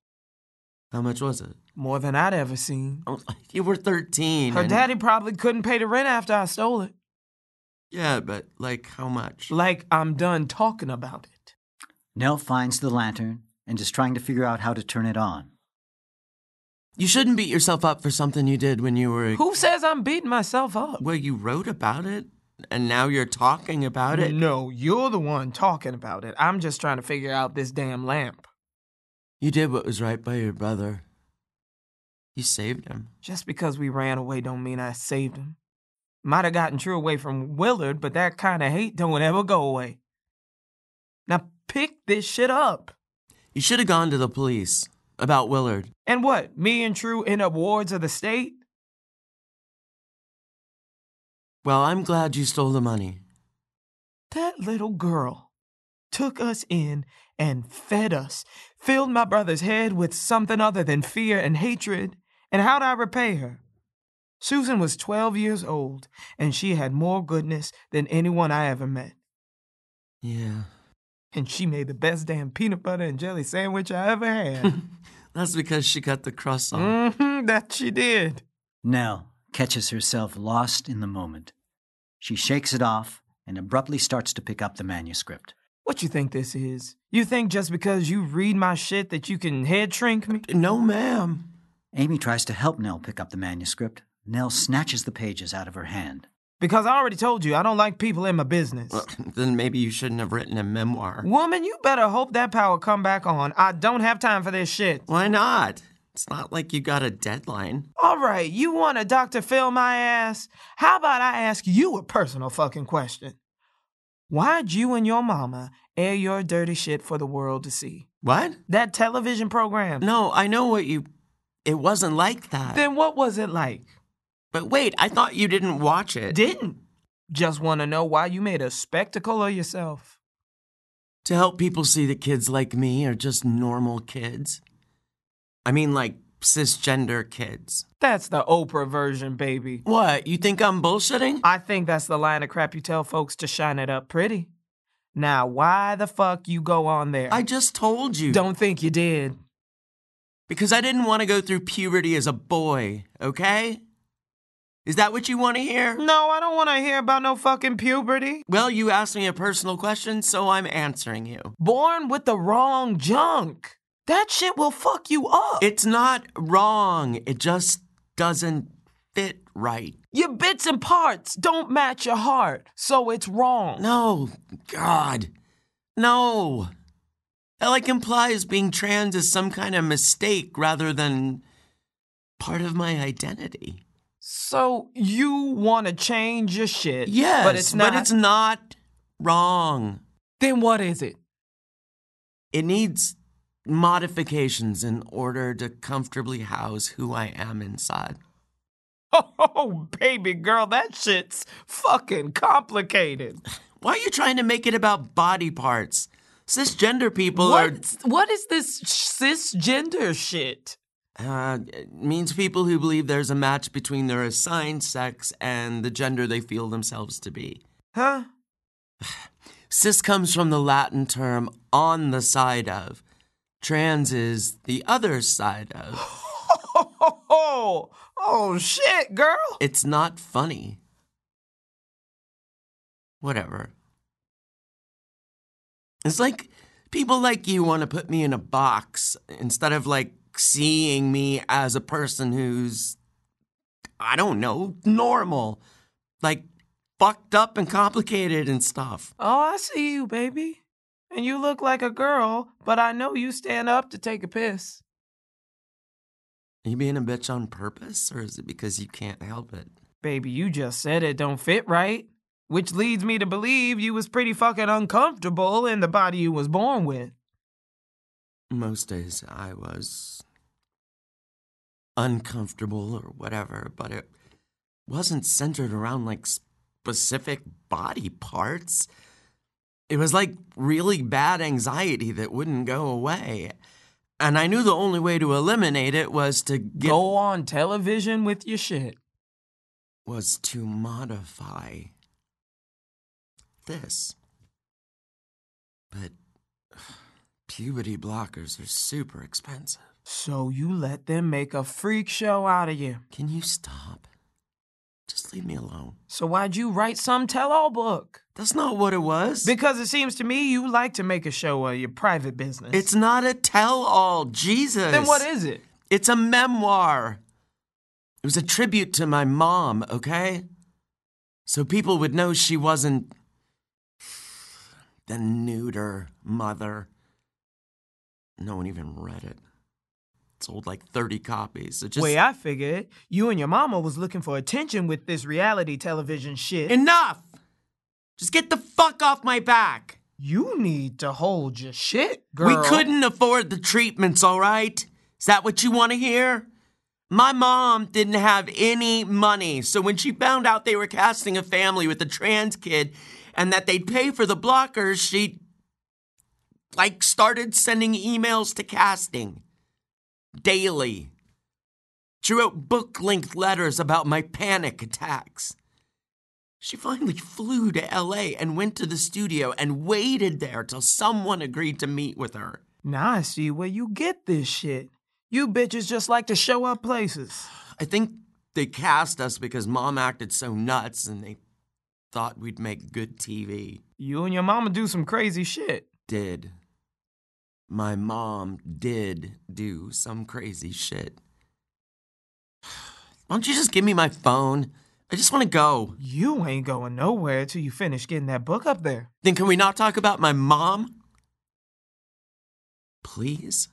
How much was it? More than I'd ever seen. Oh, you were 13. Her and- daddy probably couldn't pay the rent after I stole it. Yeah, but like how much? Like I'm done talking about it. Nell finds the lantern and is trying to figure out how to turn it on. You shouldn't beat yourself up for something you did when you were. Who says I'm beating myself up? Well, you wrote about it, and now you're talking about it. No, you're the one talking about it. I'm just trying to figure out this damn lamp. You did what was right by your brother. You saved him. Just because we ran away don't mean I saved him. Might have gotten True away from Willard, but that kind of hate don't ever go away. Now pick this shit up. You should have gone to the police about Willard. And what? Me and True end up wards of the state? Well, I'm glad you stole the money. That little girl took us in and fed us, filled my brother's head with something other than fear and hatred. And how'd I repay her? Susan was 12 years old, and she had more goodness than anyone I ever met. Yeah. And she made the best damn peanut butter and jelly sandwich I ever had. That's because she got the crust off. hmm that she did. Nell catches herself lost in the moment. She shakes it off and abruptly starts to pick up the manuscript. What you think this is? You think just because you read my shit that you can head shrink me? No, ma'am. Amy tries to help Nell pick up the manuscript. Nell snatches the pages out of her hand. Because I already told you I don't like people in my business. Well, then maybe you shouldn't have written a memoir. Woman, you better hope that power come back on. I don't have time for this shit. Why not? It's not like you got a deadline. All right, you want a Dr. Phil my ass? How about I ask you a personal fucking question? Why'd you and your mama air your dirty shit for the world to see? What? That television program. No, I know what you. It wasn't like that. Then what was it like? But wait, I thought you didn't watch it. Didn't. Just want to know why you made a spectacle of yourself. to help people see that kids like me are just normal kids. I mean, like cisgender kids. That's the Oprah version, baby. What? You think I'm bullshitting? I think that's the line of crap you tell folks to shine it up pretty. Now, why the fuck you go on there? I just told you. don't think you did. Because I didn't want to go through puberty as a boy, okay? Is that what you want to hear? No, I don't want to hear about no fucking puberty. Well, you asked me a personal question, so I'm answering you. Born with the wrong junk. That shit will fuck you up. It's not wrong, it just doesn't fit right. Your bits and parts don't match your heart, so it's wrong. No, God. No. That like implies being trans is some kind of mistake rather than part of my identity. So you want to change your shit? Yes, but it's not. but it's not wrong. Then what is it? It needs modifications in order to comfortably house who I am inside. Oh, baby girl, that shit's fucking complicated. Why are you trying to make it about body parts? Cisgender people What? What is this cisgender shit? Uh, means people who believe there's a match between their assigned sex and the gender they feel themselves to be. Huh? Cis comes from the Latin term on the side of. Trans is the other side of. Oh, oh shit, girl. It's not funny. Whatever. It's like people like you want to put me in a box instead of like seeing me as a person who's, I don't know, normal. Like fucked up and complicated and stuff. Oh, I see you, baby. And you look like a girl, but I know you stand up to take a piss. Are you being a bitch on purpose, or is it because you can't help it? Baby, you just said it don't fit right. Which leads me to believe you was pretty fucking uncomfortable in the body you was born with. Most days I was uncomfortable or whatever, but it wasn't centered around like specific body parts. It was like really bad anxiety that wouldn't go away. And I knew the only way to eliminate it was to get, Go on television with your shit. was to modify this. But puberty blockers are super expensive. So you let them make a freak show out of you. Can you stop? Just leave me alone. So why'd you write some tell-all book? That's not what it was. Because it seems to me you like to make a show of your private business. it's not a tell all, Jesus. then what is it? It's a memoir. It was a tribute to my mom, okay? So people would know she wasn't the neuter mother. No one even read it. Sold like 30 copies. It just Way I figured, you and your mama was looking for attention with this reality television shit. enough. Just get the fuck off my back. you need to hold your shit, girl. We couldn't afford the treatments, all right? Is that what you want to hear? My mom didn't have any money, so when she found out they were casting a family with a trans kid and that they'd pay for the blockers, she like started sending emails to casting daily. She wrote book-length letters about my panic attacks. She finally flew to LA and went to the studio and waited there till someone agreed to meet with her. Now I see where you get this shit. You bitches just like to show up places. I think they cast us because mom acted so nuts and they thought we'd make good TV. You and your mama do some crazy shit. Did. My mom did do some crazy shit. Why don't you just give me my phone? I just want to go. You ain't going nowhere till you finish getting that book up there. Then can we not talk about my mom? Please?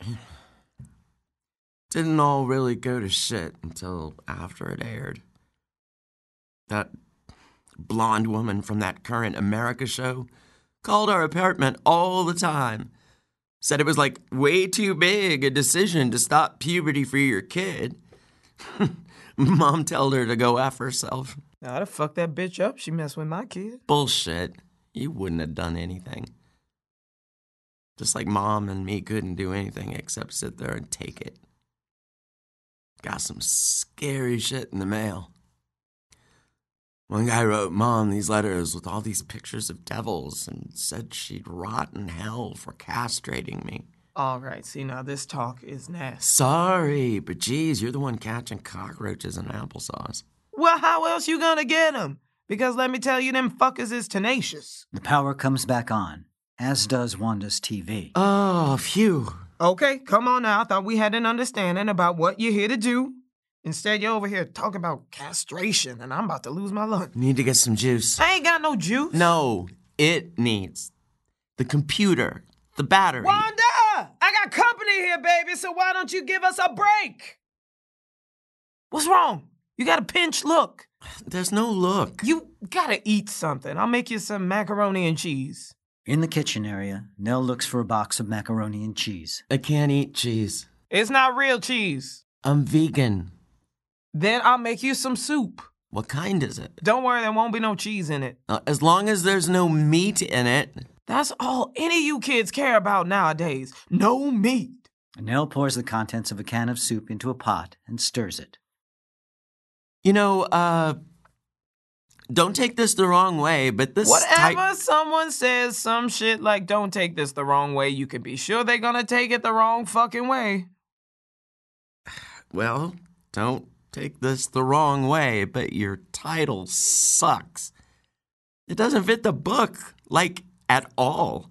Didn't all really go to shit until after it aired. That blonde woman from that current America show called our apartment all the time. Said it was like way too big a decision to stop puberty for your kid. Mom told her to go F herself. I'd have fucked that bitch up. She messed with my kid. Bullshit. You wouldn't have done anything. Just like mom and me couldn't do anything except sit there and take it. Got some scary shit in the mail. One guy wrote mom these letters with all these pictures of devils and said she'd rot in hell for castrating me. All right, see, now this talk is nasty. Sorry, but geez, you're the one catching cockroaches in applesauce. Well, how else you gonna get them? Because let me tell you, them fuckers is tenacious. The power comes back on, as does Wanda's TV. Oh, phew. Okay, come on now. I thought we had an understanding about what you're here to do. Instead, you're over here talking about castration, and I'm about to lose my lunch. Need to get some juice. I ain't got no juice. No, it needs the computer, the battery. Wanda! I got company here, baby, so why don't you give us a break? What's wrong? You got a pinch look. There's no look. You gotta eat something. I'll make you some macaroni and cheese. In the kitchen area, Nell looks for a box of macaroni and cheese. I can't eat cheese. It's not real cheese. I'm vegan. Then I'll make you some soup. What kind is it? Don't worry, there won't be no cheese in it. Uh, as long as there's no meat in it. That's all any of you kids care about nowadays. No meat. Nell pours the contents of a can of soup into a pot and stirs it. You know, uh, don't take this the wrong way, but this Whatever type- someone says some shit like don't take this the wrong way, you can be sure they're gonna take it the wrong fucking way. Well, don't take this the wrong way, but your title sucks. It doesn't fit the book, like, at all.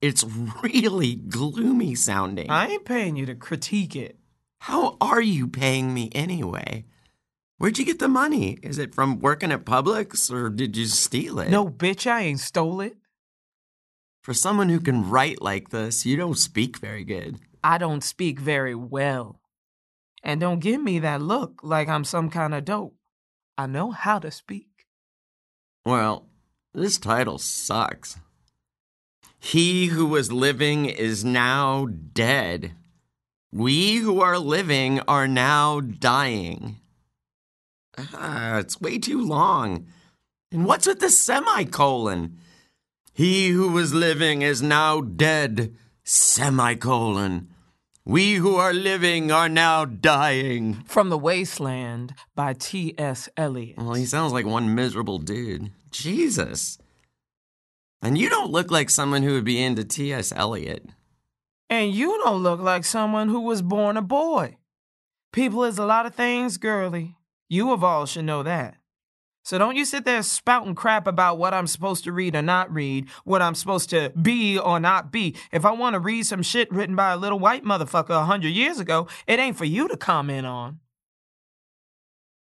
It's really gloomy sounding. I ain't paying you to critique it. How are you paying me anyway? Where'd you get the money? Is it from working at Publix or did you steal it? No, bitch, I ain't stole it. For someone who can write like this, you don't speak very good. I don't speak very well. And don't give me that look like I'm some kind of dope. I know how to speak. Well, this title sucks. He who was living is now dead. We who are living are now dying. Ah, it's way too long. And what's with the semicolon? He who was living is now dead. Semicolon. We who are living are now dying. From the Wasteland by T.S. Eliot. Well, he sounds like one miserable dude. Jesus. And you don't look like someone who would be into T.S. Eliot. And you don't look like someone who was born a boy. People is a lot of things, girlie. You of all should know that. So don't you sit there spouting crap about what I'm supposed to read or not read, what I'm supposed to be or not be. If I want to read some shit written by a little white motherfucker a hundred years ago, it ain't for you to comment on.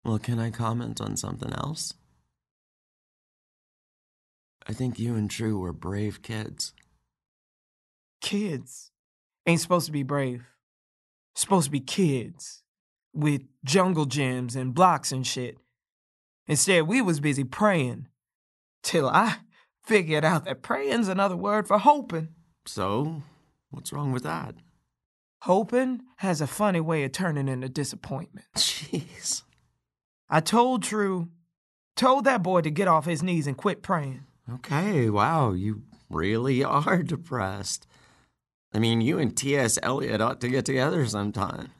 Well, can I comment on something else? I think you and True were brave kids. Kids ain't supposed to be brave. Supposed to be kids with jungle gyms and blocks and shit. Instead, we was busy praying. Till I figured out that praying's another word for hoping. So, what's wrong with that? Hoping has a funny way of turning into disappointment. Jeez. I told True, told that boy to get off his knees and quit praying. Okay, wow, you really are depressed. I mean, you and T.S. Eliot ought to get together sometime.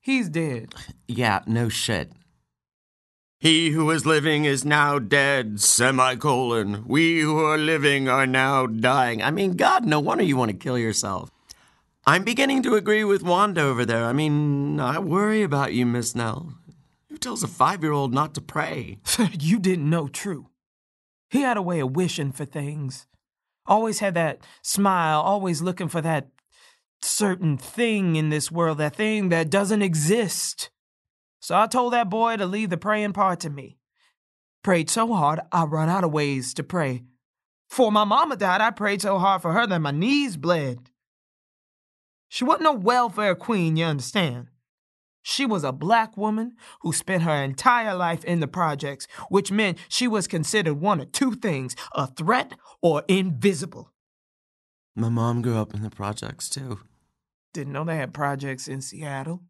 He's dead. Yeah, no shit. He who is living is now dead, semicolon. We who are living are now dying. I mean, God, no wonder you want to kill yourself. I'm beginning to agree with Wanda over there. I mean, I worry about you, Miss Nell. Who tells a five year old not to pray? you didn't know True. He had a way of wishing for things. Always had that smile, always looking for that certain thing in this world, that thing that doesn't exist. So I told that boy to leave the praying part to me. Prayed so hard, I run out of ways to pray. For my mama died, I prayed so hard for her that my knees bled. She wasn't no welfare queen, you understand. She was a black woman who spent her entire life in the projects, which meant she was considered one of two things a threat or invisible. My mom grew up in the projects too. Didn't know they had projects in Seattle.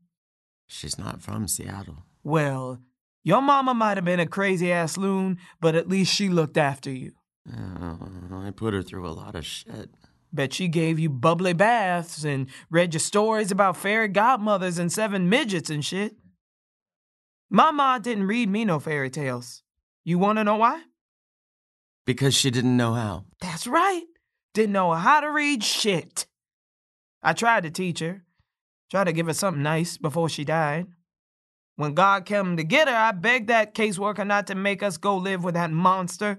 She's not from Seattle. Well, your mama might have been a crazy ass loon, but at least she looked after you. Uh, I put her through a lot of shit. Bet she gave you bubbly baths and read you stories about fairy godmothers and seven midgets and shit. My ma didn't read me no fairy tales. You want to know why? Because she didn't know how. That's right. Didn't know how to read shit. I tried to teach her, tried to give her something nice before she died. When God came to get her, I begged that caseworker not to make us go live with that monster.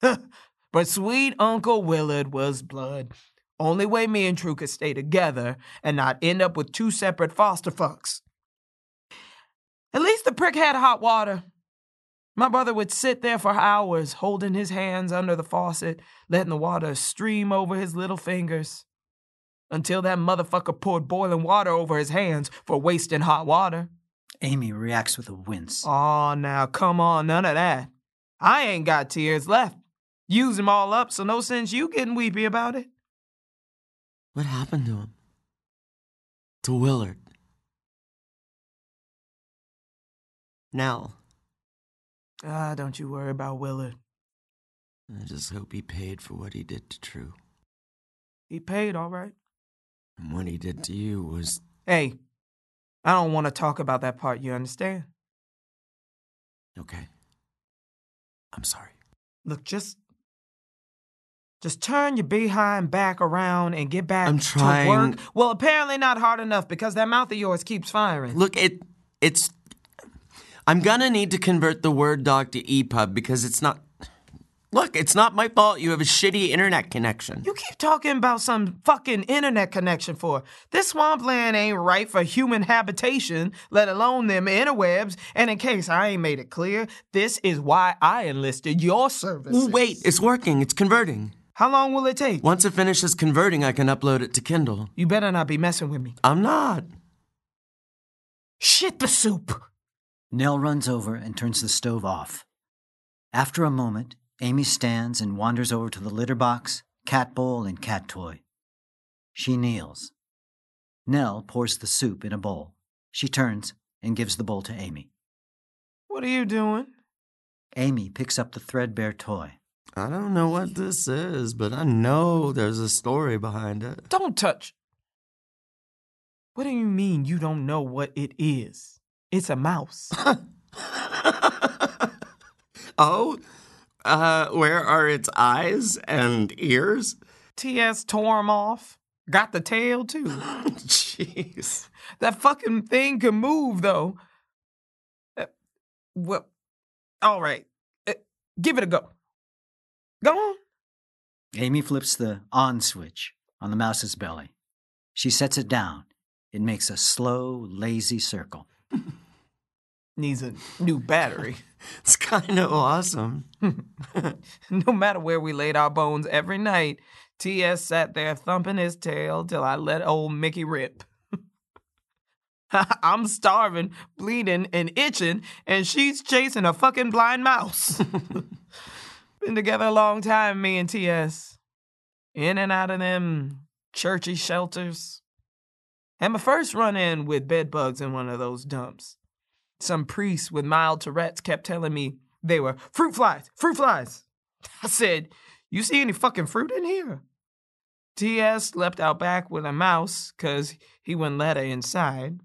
but sweet Uncle Willard was blood. Only way me and True could stay together and not end up with two separate foster fucks. At least the prick had hot water. My brother would sit there for hours, holding his hands under the faucet, letting the water stream over his little fingers. Until that motherfucker poured boiling water over his hands for wasting hot water. Amy reacts with a wince. Oh, now come on, none of that. I ain't got tears left. Use them all up, so no sense you getting weepy about it. What happened to him? To Willard? Nell. Ah, don't you worry about Willard. I just hope he paid for what he did to True. He paid, all right. And what he did to you was. Hey, I don't want to talk about that part, you understand? Okay. I'm sorry. Look, just. Just turn your behind back around and get back I'm trying. to work. Well, apparently not hard enough because that mouth of yours keeps firing. Look, it. It's. I'm gonna need to convert the Word doc to EPUB because it's not. Look, it's not my fault you have a shitty internet connection. You keep talking about some fucking internet connection for. This swampland ain't right for human habitation, let alone them interwebs. And in case I ain't made it clear, this is why I enlisted your services. Ooh, wait, it's working. It's converting. How long will it take? Once it finishes converting, I can upload it to Kindle. You better not be messing with me. I'm not. Shit the soup. Nell runs over and turns the stove off. After a moment, Amy stands and wanders over to the litter box, cat bowl, and cat toy. She kneels. Nell pours the soup in a bowl. She turns and gives the bowl to Amy. What are you doing? Amy picks up the threadbare toy. I don't know what this is, but I know there's a story behind it. Don't touch. What do you mean you don't know what it is? It's a mouse. oh, uh, where are its eyes and ears? TS tore 'em off. Got the tail too. Jeez. That fucking thing can move though. Uh, well, all right. Uh, give it a go. Go on. Amy flips the on switch on the mouse's belly. She sets it down. It makes a slow, lazy circle. Needs a new battery. It's kind of awesome. no matter where we laid our bones every night, T.S. sat there thumping his tail till I let old Mickey rip. I'm starving, bleeding, and itching, and she's chasing a fucking blind mouse. Been together a long time, me and T.S. In and out of them churchy shelters. And my first run in with bedbugs in one of those dumps. Some priest with mild Tourette's kept telling me they were fruit flies, fruit flies. I said, You see any fucking fruit in here? T.S. leapt out back with a mouse because he wouldn't let her inside.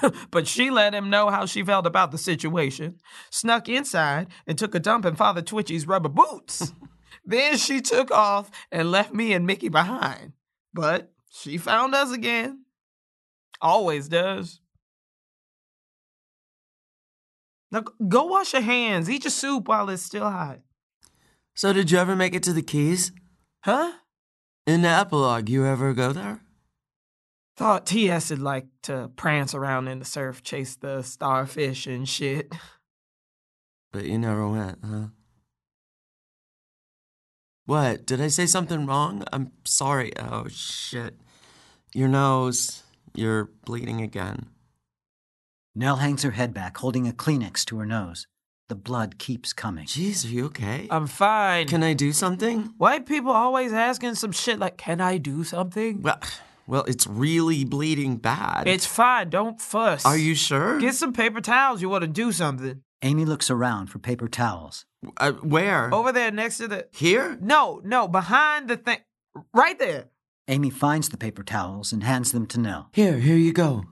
but she let him know how she felt about the situation, snuck inside, and took a dump in Father Twitchy's rubber boots. then she took off and left me and Mickey behind. But she found us again. Always does. Now go wash your hands. Eat your soup while it's still hot. So, did you ever make it to the Keys? Huh? In the epilogue, you ever go there? Thought T.S. would like to prance around in the surf, chase the starfish and shit. But you never went, huh? What? Did I say something wrong? I'm sorry. Oh, shit. Your nose. You're bleeding again. Nell hangs her head back, holding a Kleenex to her nose. The blood keeps coming. Jeez, are you okay? I'm fine. Can I do something? White people always asking some shit like, "Can I do something?" Well, well, it's really bleeding bad. It's fine. Don't fuss. Are you sure? Get some paper towels. You want to do something? Amy looks around for paper towels. Uh, where? Over there next to the. Here? No, no, behind the thing. Right there. Amy finds the paper towels and hands them to Nell. Here, here you go.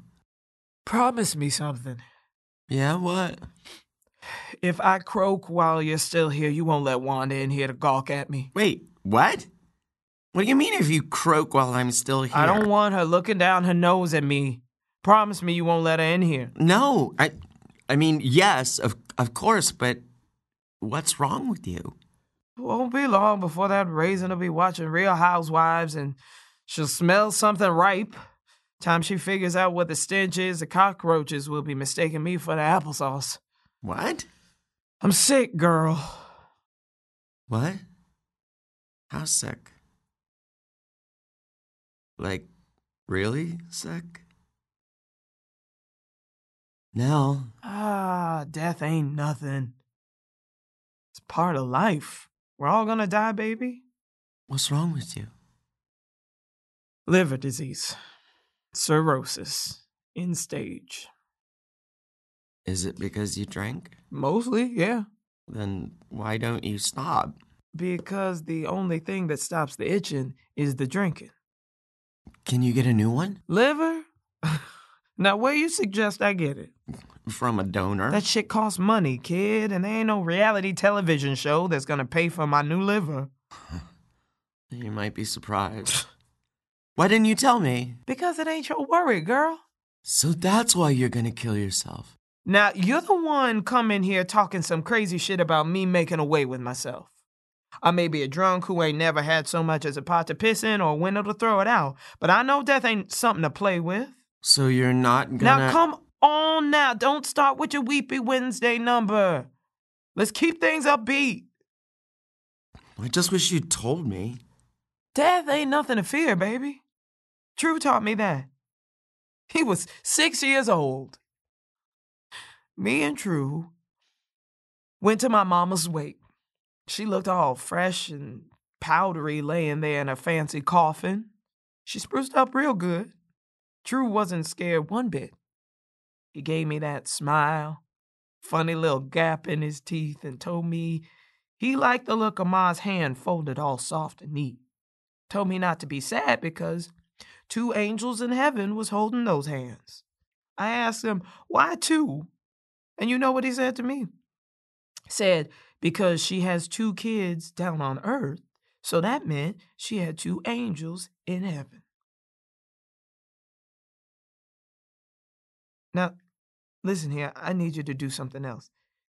Promise me something. Yeah, what? If I croak while you're still here, you won't let Wanda in here to gawk at me. Wait, what? What do you mean if you croak while I'm still here? I don't want her looking down her nose at me. Promise me you won't let her in here. No, I I mean, yes, of of course, but what's wrong with you? Won't be long before that raisin will be watching Real Housewives and she'll smell something ripe. Time she figures out what the stench is, the cockroaches will be mistaking me for the applesauce. What? I'm sick, girl. What? How sick? Like, really sick? Nell, Ah, death ain't nothing. It's part of life. We're all gonna die, baby. what's wrong with you? Liver disease, cirrhosis, in stage. Is it because you drank? Mostly, yeah. Then why don't you stop? Because the only thing that stops the itching is the drinking. Can you get a new one? Liver? now, where you suggest I get it? From a donor? That shit costs money, kid, and there ain't no reality television show that's gonna pay for my new liver. You might be surprised. why didn't you tell me? Because it ain't your worry, girl. So that's why you're gonna kill yourself. Now, you're the one coming here talking some crazy shit about me making away with myself. I may be a drunk who ain't never had so much as a pot to piss in or a window to throw it out, but I know death ain't something to play with. So you're not gonna. Now, come on now. Don't start with your Weepy Wednesday number. Let's keep things upbeat. I just wish you'd told me. Death ain't nothing to fear, baby. True taught me that. He was six years old. Me and True went to my mama's wake. She looked all fresh and powdery laying there in a fancy coffin. She spruced up real good. True wasn't scared one bit. He gave me that smile, funny little gap in his teeth, and told me he liked the look of Ma's hand folded all soft and neat. Told me not to be sad because two angels in heaven was holding those hands. I asked him, why two? And you know what he said to me? Said, because she has two kids down on earth, so that meant she had two angels in heaven. Now, listen here, I need you to do something else.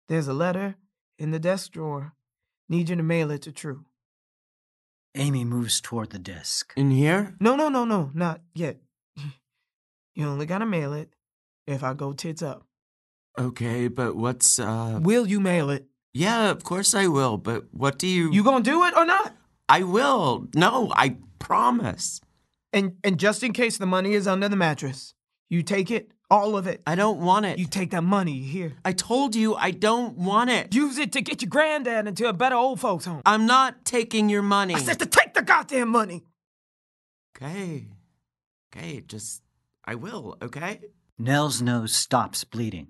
There's a letter in the desk drawer. Need you to mail it to True. Amy moves toward the desk. In here? No, no, no, no, not yet. You only gotta mail it if I go tits up. Okay, but what's, uh. Will you mail it? Yeah, of course I will, but what do you. You gonna do it or not? I will. No, I promise. And and just in case the money is under the mattress, you take it, all of it. I don't want it. You take that money here. I told you I don't want it. Use it to get your granddad into a better old folks home. I'm not taking your money. I said to take the goddamn money. Okay. Okay, just. I will, okay? Nell's nose stops bleeding.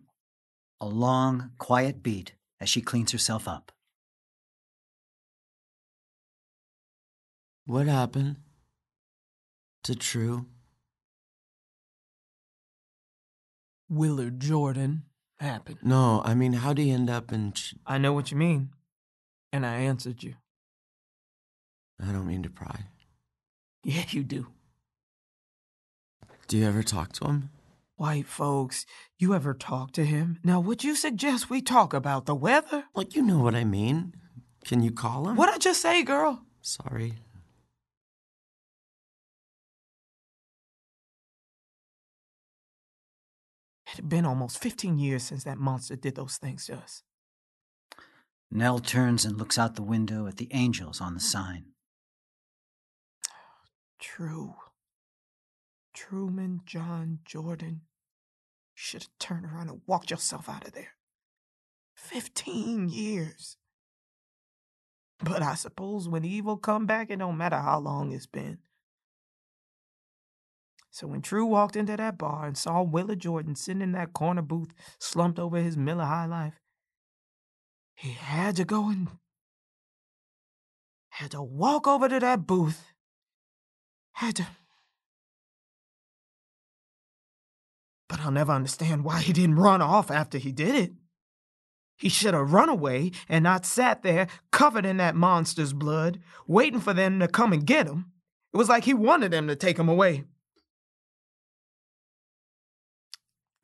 A long, quiet beat as she cleans herself up. What happened? To True? Willard Jordan happened. No, I mean, how do you end up in. Ch- I know what you mean. And I answered you. I don't mean to pry. Yeah, you do. Do you ever talk to him? White folks, you ever talk to him? Now, would you suggest we talk about the weather? Well, you know what I mean. Can you call him? What'd I just say, girl? Sorry. It had been almost 15 years since that monster did those things to us. Nell turns and looks out the window at the angels on the sign. True. Truman John Jordan. Should have turned around and walked yourself out of there. Fifteen years. But I suppose when evil come back, it don't matter how long it's been. So when True walked into that bar and saw Willard Jordan sitting in that corner booth, slumped over his Miller High Life, he had to go and had to walk over to that booth. Had to. But I'll never understand why he didn't run off after he did it. He should have run away and not sat there covered in that monster's blood, waiting for them to come and get him. It was like he wanted them to take him away.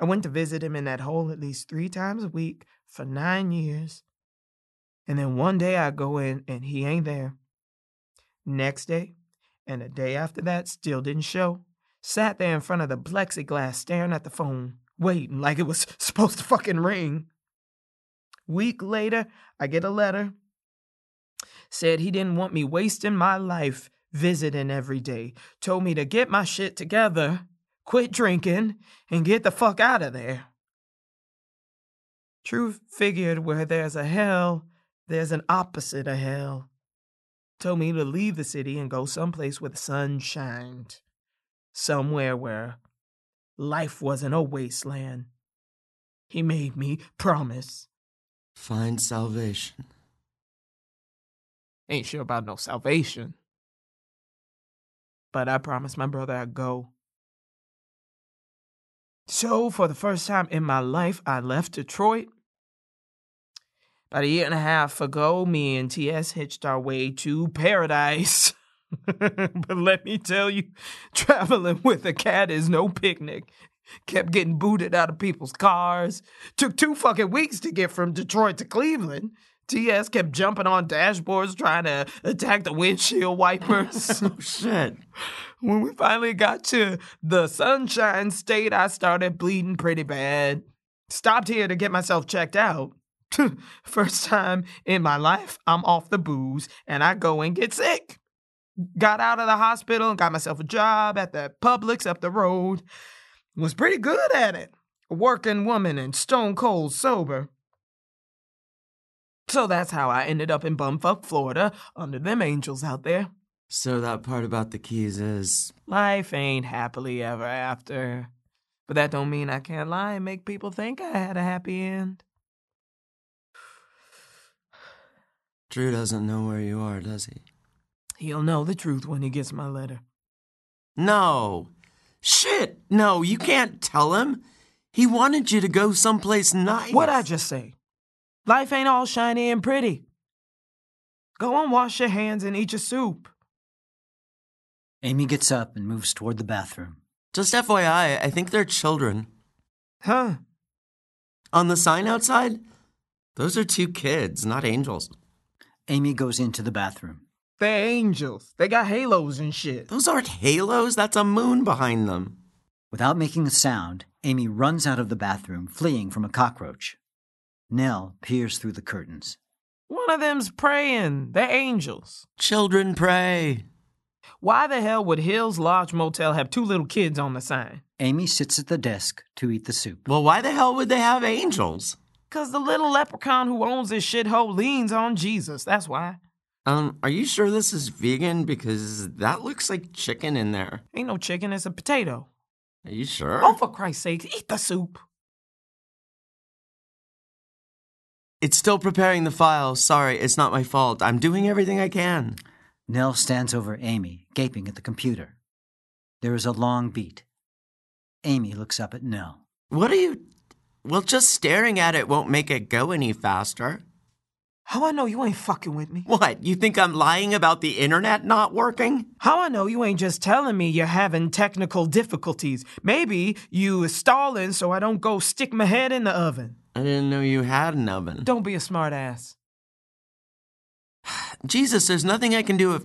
I went to visit him in that hole at least three times a week for nine years. And then one day I go in and he ain't there. Next day, and the day after that, still didn't show. Sat there in front of the plexiglass staring at the phone, waiting like it was supposed to fucking ring. Week later, I get a letter. Said he didn't want me wasting my life visiting every day. Told me to get my shit together, quit drinking, and get the fuck out of there. True figured where there's a hell, there's an opposite of hell. Told me to leave the city and go someplace where the sun shined. Somewhere where life wasn't a wasteland. He made me promise. Find salvation. Ain't sure about no salvation. But I promised my brother I'd go. So, for the first time in my life, I left Detroit. About a year and a half ago, me and TS hitched our way to paradise. but let me tell you, traveling with a cat is no picnic. Kept getting booted out of people's cars. Took two fucking weeks to get from Detroit to Cleveland. TS kept jumping on dashboards trying to attack the windshield wipers. Oh, shit. When we finally got to the Sunshine State, I started bleeding pretty bad. Stopped here to get myself checked out. First time in my life, I'm off the booze and I go and get sick. Got out of the hospital and got myself a job at the Publix up the road. Was pretty good at it. A working woman and stone cold sober. So that's how I ended up in bumfuck Florida under them angels out there. So that part about the keys is. Life ain't happily ever after. But that don't mean I can't lie and make people think I had a happy end. True doesn't know where you are, does he? He'll know the truth when he gets my letter. No. Shit. No, you can't tell him. He wanted you to go someplace nice. What I just say? Life ain't all shiny and pretty. Go and wash your hands and eat your soup. Amy gets up and moves toward the bathroom. Just FYI, I think they're children. Huh? On the sign outside, those are two kids, not angels. Amy goes into the bathroom. They're angels. They got halos and shit. Those aren't halos, that's a moon behind them. Without making a sound, Amy runs out of the bathroom, fleeing from a cockroach. Nell peers through the curtains. One of them's praying. They're angels. Children pray. Why the hell would Hills Lodge Motel have two little kids on the sign? Amy sits at the desk to eat the soup. Well, why the hell would they have angels? Cause the little leprechaun who owns this shithole leans on Jesus. That's why. Um, are you sure this is vegan? Because that looks like chicken in there. Ain't no chicken, it's a potato. Are you sure? Oh, for Christ's sake, eat the soup. It's still preparing the file. Sorry, it's not my fault. I'm doing everything I can. Nell stands over Amy, gaping at the computer. There is a long beat. Amy looks up at Nell. What are you. Well, just staring at it won't make it go any faster. How I know you ain't fucking with me? What? You think I'm lying about the internet not working? How I know you ain't just telling me you're having technical difficulties. Maybe you is stalling so I don't go stick my head in the oven. I didn't know you had an oven. Don't be a smartass. Jesus, there's nothing I can do if.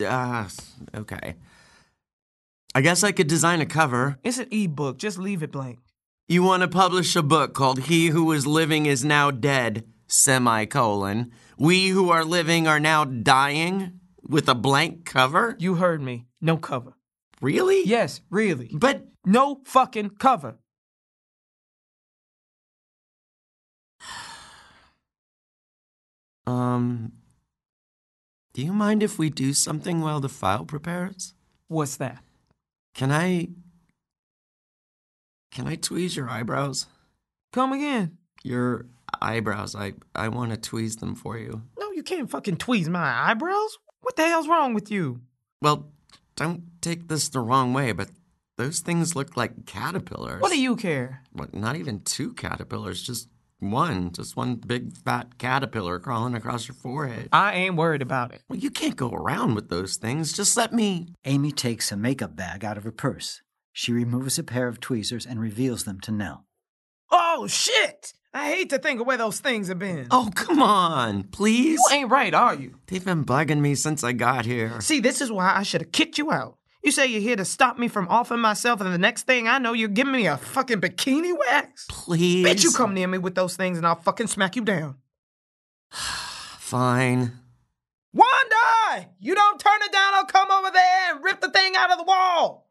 Ah, okay. I guess I could design a cover. It's an e-book. Just leave it blank. You want to publish a book called He Who Was Living Is Now Dead, semicolon. We who are living are now dying with a blank cover? You heard me. No cover. Really? Yes, really. But No fucking cover. um Do you mind if we do something while the file prepares? What's that? Can I Can I tweeze your eyebrows? Come again. Your eyebrows. I I want to tweeze them for you. No, you can't fucking tweeze my eyebrows. What the hell's wrong with you? Well, don't take this the wrong way, but those things look like caterpillars. What do you care? What, not even two caterpillars, just one. Just one big fat caterpillar crawling across your forehead. I ain't worried about it. Well, you can't go around with those things. Just let me. Amy takes a makeup bag out of her purse. She removes a pair of tweezers and reveals them to Nell. Oh shit! I hate to think of where those things have been. Oh, come on, please. you ain't right, are you? They've been bugging me since I got here. See, this is why I should have kicked you out. You say you're here to stop me from offing myself, and the next thing I know, you're giving me a fucking bikini wax. Please. Bitch, you come near me with those things, and I'll fucking smack you down. Fine. Wanda! You don't turn it down, I'll come over there and rip the thing out of the wall.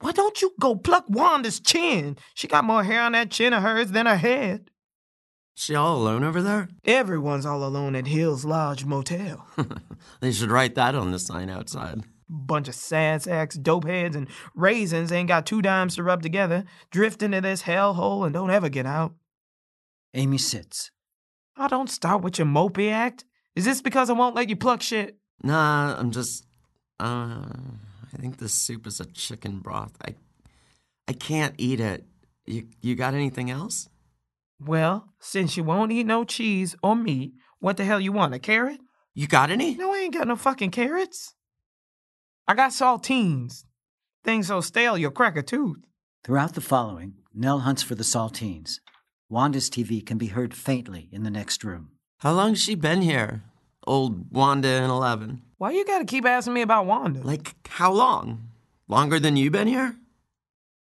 Why don't you go pluck Wanda's chin? She got more hair on that chin of hers than her head. She all alone over there? Everyone's all alone at Hills Lodge Motel. they should write that on the sign outside. Bunch of sad sacks, dope heads, and raisins ain't got two dimes to rub together, drift into this hellhole and don't ever get out. Amy sits. I don't start with your mopey act. Is this because I won't let you pluck shit? Nah, I'm just. Uh, I think this soup is a chicken broth. I, I can't eat it. You, you got anything else? Well, since you won't eat no cheese or meat, what the hell you want? A carrot? You got any? No, I ain't got no fucking carrots. I got saltines. Things so stale you'll crack a tooth. Throughout the following, Nell hunts for the saltines. Wanda's TV can be heard faintly in the next room. How long's she been here? Old Wanda and Eleven. Why you gotta keep asking me about Wanda? Like, how long? Longer than you been here?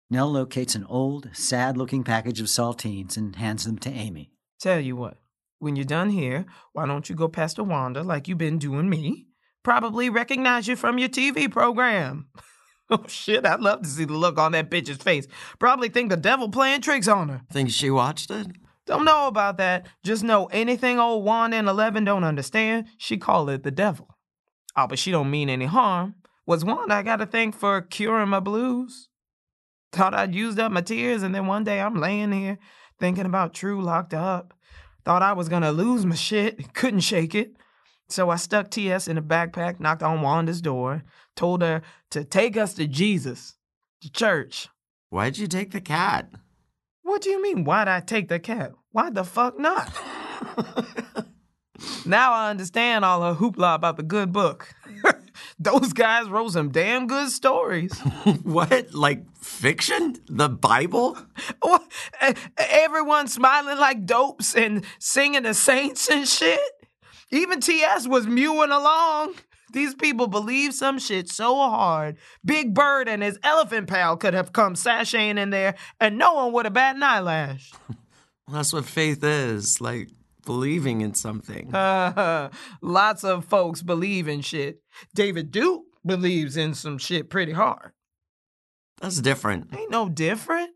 Nell locates an old, sad looking package of saltines and hands them to Amy. Tell you what, when you're done here, why don't you go past to Wanda like you've been doing me? Probably recognize you from your TV program. oh shit, I'd love to see the look on that bitch's face. Probably think the devil playing tricks on her. Think she watched it? Don't know about that. Just know anything old Wanda and Eleven don't understand, she call it the devil. Oh, but she don't mean any harm. Was Wanda I gotta thank for curing my blues? Thought I'd used up my tears, and then one day I'm laying here thinking about True locked up. Thought I was gonna lose my shit, couldn't shake it. So I stuck TS in a backpack, knocked on Wanda's door, told her to take us to Jesus, to church. Why'd you take the cat? What do you mean, why'd I take the cat? Why the fuck not? now I understand all her hoopla about the good book. Those guys wrote some damn good stories. what? Like fiction? The Bible? Everyone smiling like dopes and singing the saints and shit. Even TS was mewing along. These people believe some shit so hard. Big Bird and his elephant pal could have come sashaying in there and no one would have bat an eyelash. Well, that's what faith is. Like believing in something. Lots of folks believe in shit. David Duke believes in some shit pretty hard. That's different. Ain't no different.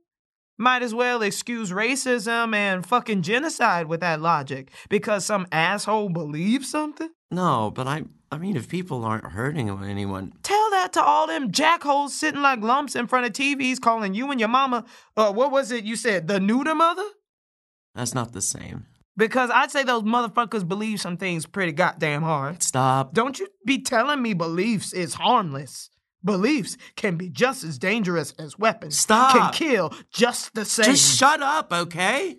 Might as well excuse racism and fucking genocide with that logic because some asshole believes something. No, but I I mean if people aren't hurting anyone. Tell that to all them jackholes sitting like lumps in front of TVs calling you and your mama, uh, what was it you said, the neuter mother? That's not the same. Because I'd say those motherfuckers believe some things pretty goddamn hard. Stop. Don't you be telling me beliefs is harmless. Beliefs can be just as dangerous as weapons. Stop. Can kill just the same. Just shut up, okay?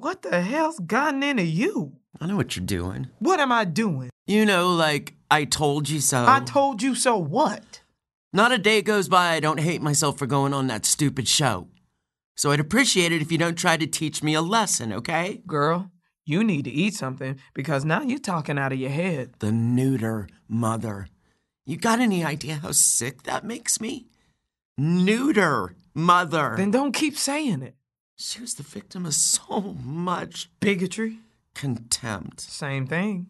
what the hell's gotten into you? I know what you're doing. What am I doing? You know, like I told you so. I told you so what? Not a day goes by I don't hate myself for going on that stupid show. So I'd appreciate it if you don't try to teach me a lesson, okay? Girl, you need to eat something because now you're talking out of your head. The neuter mother. You got any idea how sick that makes me? Neuter mother. Then don't keep saying it. she was the victim of so much Bigotry, contempt. same thing.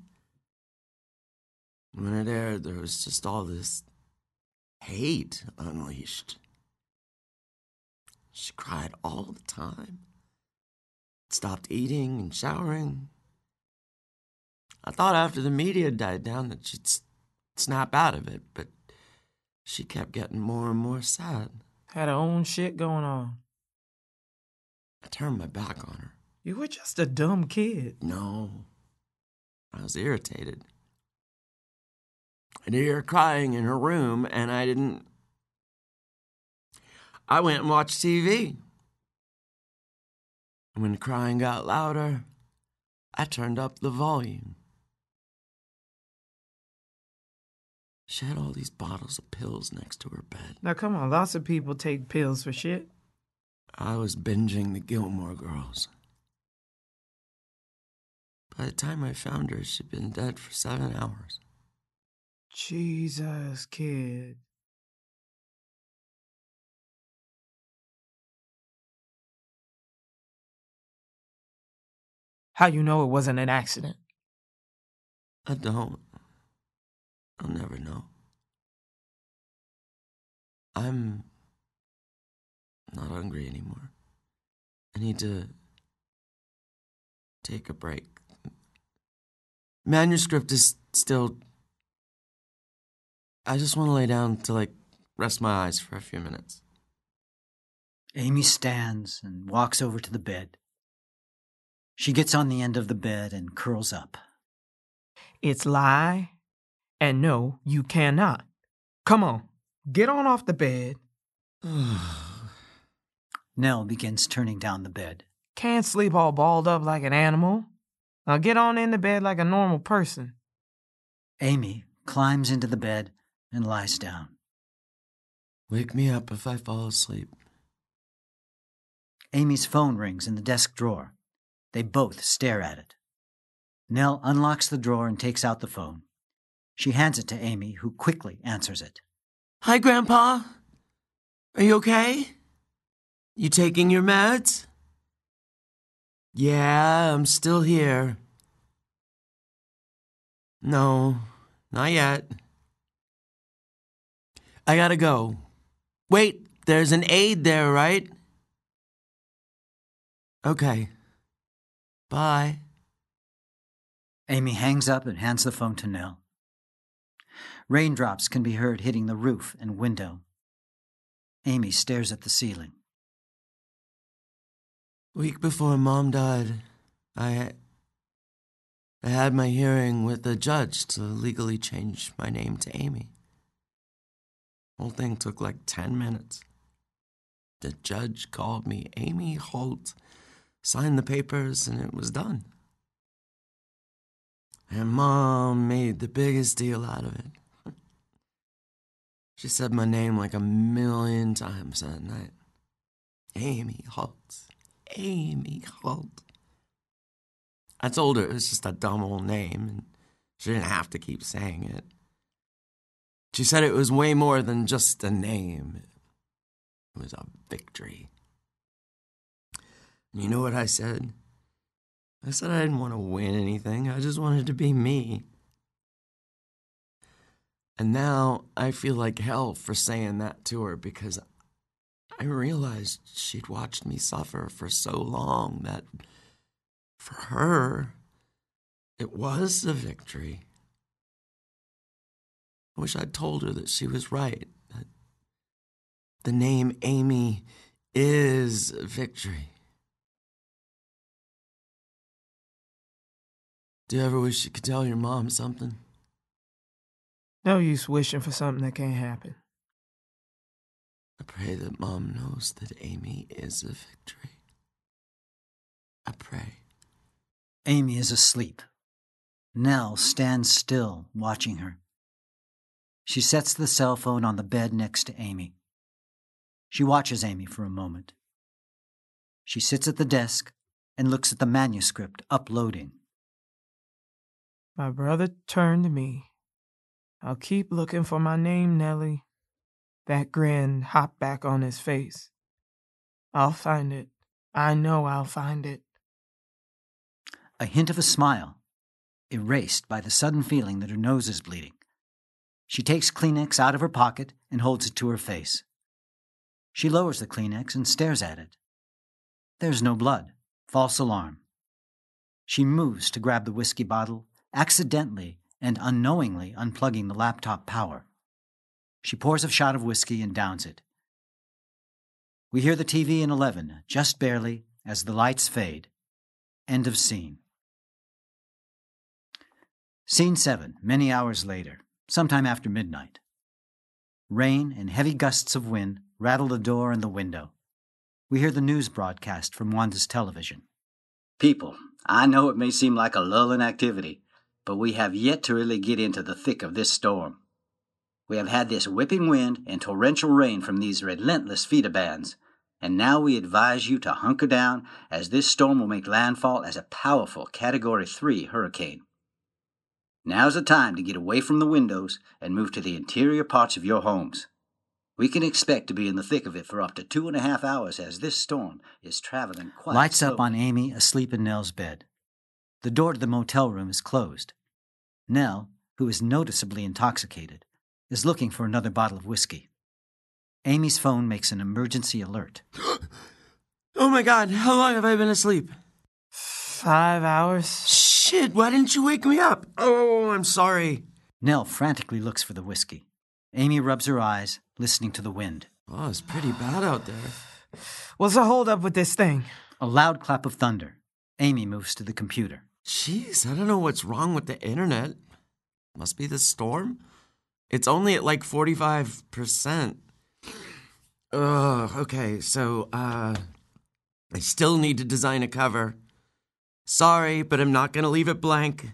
When it aired, there was just all this hate unleashed. She cried all the time. Stopped eating and showering. I thought after the media died down that she'd snap out of it, but she kept getting more and more sad. Had her own shit going on. I turned my back on her. You were just a dumb kid. No. I was irritated. I'd hear her crying in her room, and I didn't. I went and watched TV. And when the crying got louder, I turned up the volume. She had all these bottles of pills next to her bed. Now, come on, lots of people take pills for shit. I was binging the Gilmore Girls. By the time I found her, she'd been dead for seven hours. Jesus, kid. How you know it wasn't an accident? I don't. I'll never know. I'm not hungry anymore. I need to take a break. Manuscript is still. I just want to lay down to, like, rest my eyes for a few minutes. Amy stands and walks over to the bed. She gets on the end of the bed and curls up. It's lie, and no, you cannot. Come on, get on off the bed. Nell begins turning down the bed. Can't sleep all balled up like an animal. Now get on in the bed like a normal person. Amy climbs into the bed and lies down. Wake me up if I fall asleep. Amy's phone rings in the desk drawer. They both stare at it. Nell unlocks the drawer and takes out the phone. She hands it to Amy, who quickly answers it. Hi, Grandpa. Are you okay? You taking your meds? Yeah, I'm still here. No, not yet. I gotta go. Wait, there's an aide there, right? Okay. Bye. Amy hangs up and hands the phone to Nell. Raindrops can be heard hitting the roof and window. Amy stares at the ceiling. Week before Mom died, I I had my hearing with the judge to legally change my name to Amy. Whole thing took like 10 minutes. The judge called me Amy Holt, signed the papers, and it was done. And Mom made the biggest deal out of it. She said my name like a million times that night. Amy Holt. Amy Holt. I told her it was just a dumb old name and she didn't have to keep saying it. She said it was way more than just a name, it was a victory. You know what I said? I said I didn't want to win anything, I just wanted to be me. And now I feel like hell for saying that to her because I realized she'd watched me suffer for so long that for her, it was a victory. I wish I'd told her that she was right, that the name Amy is victory. Do you ever wish you could tell your mom something? No use wishing for something that can't happen. I pray that mom knows that Amy is a victory. I pray. Amy is asleep. Nell stands still, watching her. She sets the cell phone on the bed next to Amy. She watches Amy for a moment. She sits at the desk and looks at the manuscript uploading. My brother turned to me. I'll keep looking for my name, Nellie. That grin hopped back on his face. I'll find it. I know I'll find it. A hint of a smile, erased by the sudden feeling that her nose is bleeding. She takes Kleenex out of her pocket and holds it to her face. She lowers the Kleenex and stares at it. There's no blood. False alarm. She moves to grab the whiskey bottle, accidentally and unknowingly unplugging the laptop power. She pours a shot of whiskey and downs it. We hear the TV in 11, just barely, as the lights fade. End of scene. Scene 7, many hours later, sometime after midnight. Rain and heavy gusts of wind rattle the door and the window. We hear the news broadcast from Wanda's television. People, I know it may seem like a lull in activity, but we have yet to really get into the thick of this storm. We have had this whipping wind and torrential rain from these relentless feeder bands, and now we advise you to hunker down as this storm will make landfall as a powerful Category 3 hurricane. Now's the time to get away from the windows and move to the interior parts of your homes. We can expect to be in the thick of it for up to two and a half hours as this storm is traveling quite Lights up on Amy asleep in Nell's bed. The door to the motel room is closed. Nell, who is noticeably intoxicated, is looking for another bottle of whiskey. Amy's phone makes an emergency alert. Oh my god, how long have I been asleep? Five hours? Shit, why didn't you wake me up? Oh, oh, oh, I'm sorry. Nell frantically looks for the whiskey. Amy rubs her eyes, listening to the wind. Oh, it's pretty bad out there. What's the hold up with this thing? A loud clap of thunder. Amy moves to the computer. Jeez, I don't know what's wrong with the internet. Must be the storm? It's only at like 45%. Ugh, okay, so, uh, I still need to design a cover. Sorry, but I'm not gonna leave it blank.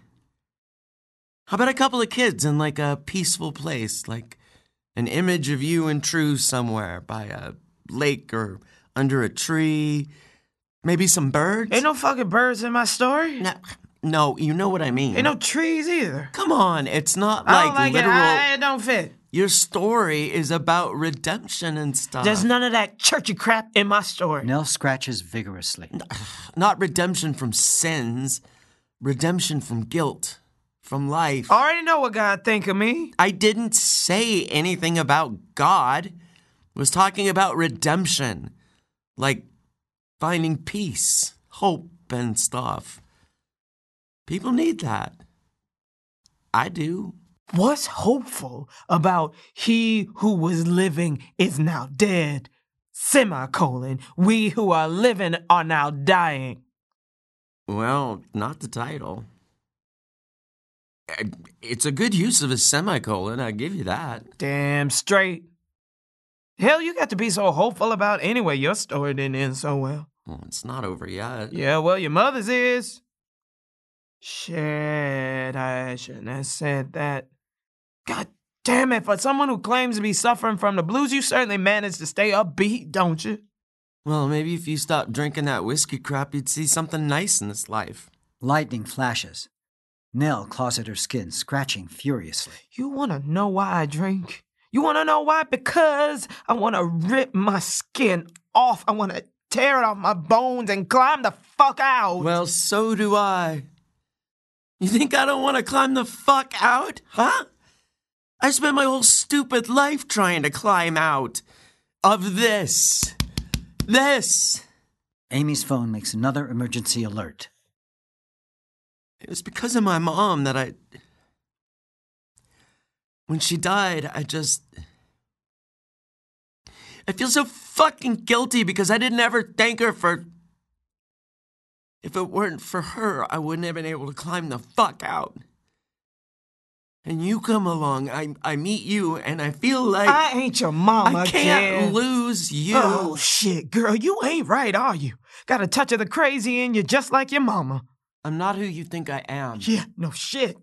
How about a couple of kids in like a peaceful place, like an image of you and True somewhere by a lake or under a tree, maybe some birds. Ain't no fucking birds in my story. no, no, you know what I mean. Ain't no trees either. Come on, it's not I like, don't like literal. it. I, it don't fit. Your story is about redemption and stuff. There's none of that churchy crap in my story. Nell scratches vigorously. not redemption from sins, redemption from guilt, from life. I already know what God think of me. I didn't say anything about God. I was talking about redemption, like finding peace, hope, and stuff. People need that. I do. What's hopeful about he who was living is now dead? Semicolon. We who are living are now dying. Well, not the title. It's a good use of a semicolon, I give you that. Damn straight. Hell, you got to be so hopeful about anyway. Your story didn't end so well. Well, it's not over yet. Yeah, well, your mother's is. Shit, I shouldn't have said that. God damn it, for someone who claims to be suffering from the blues, you certainly manage to stay upbeat, don't you? Well, maybe if you stopped drinking that whiskey crap, you'd see something nice in this life. Lightning flashes. Nell claws at her skin, scratching furiously. You wanna know why I drink? You wanna know why? Because I wanna rip my skin off. I wanna tear it off my bones and climb the fuck out. Well, so do I. You think I don't want to climb the fuck out? Huh? I spent my whole stupid life trying to climb out of this. This. Amy's phone makes another emergency alert. It was because of my mom that I. When she died, I just. I feel so fucking guilty because I didn't ever thank her for. If it weren't for her, I wouldn't have been able to climb the fuck out. And you come along, I, I meet you, and I feel like I ain't your mama, I can't kid. lose you. Oh shit, girl, you ain't right, are you? Got a touch of the crazy in you, just like your mama. I'm not who you think I am. Yeah, no shit.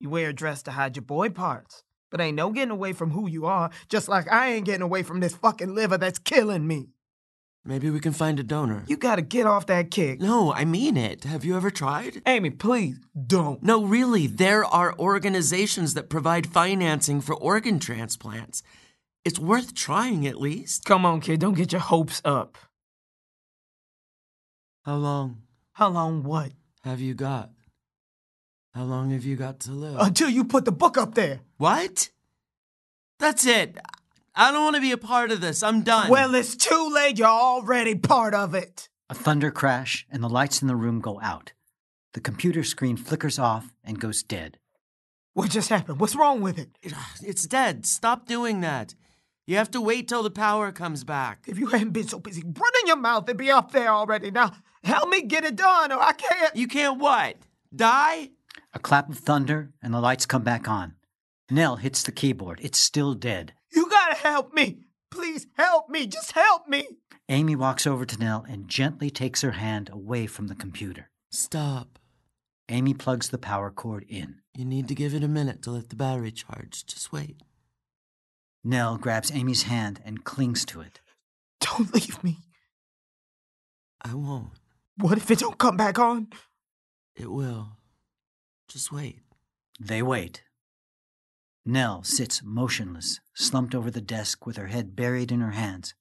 You wear a dress to hide your boy parts, but ain't no getting away from who you are. Just like I ain't getting away from this fucking liver that's killing me. Maybe we can find a donor. You gotta get off that kick. No, I mean it. Have you ever tried? Amy, please don't. No, really, there are organizations that provide financing for organ transplants. It's worth trying at least. Come on, kid, don't get your hopes up. How long How long what? have you got? How long have you got to live? Until you put the book up there. what? That's it. I don't want to be a part of this. I'm done. Well, it's too late. You're already part of it. A thunder crash, and the lights in the room go out. The computer screen flickers off and goes dead. What just happened? What's wrong with it? it's dead. Stop doing that. You have to wait till the power comes back. If you hadn't been so busy running your mouth, it'd be up there already. Now, help me get it done, or I can't. You can't what? Die? A clap of thunder, and the lights come back on. Nell hits the keyboard. It's still dead. You gotta help me. Please help me. Just help me. Amy walks over to Nell and gently takes her hand away from the computer. Stop. Amy plugs the power cord in. You need to give it a minute to let the battery charge. Just wait. Nell grabs Amy's hand and clings to it. Don't leave me. I won't. What if it don't come back on? It will. Just wait. They wait. Nell sits motionless, slumped over the desk with her head buried in her hands.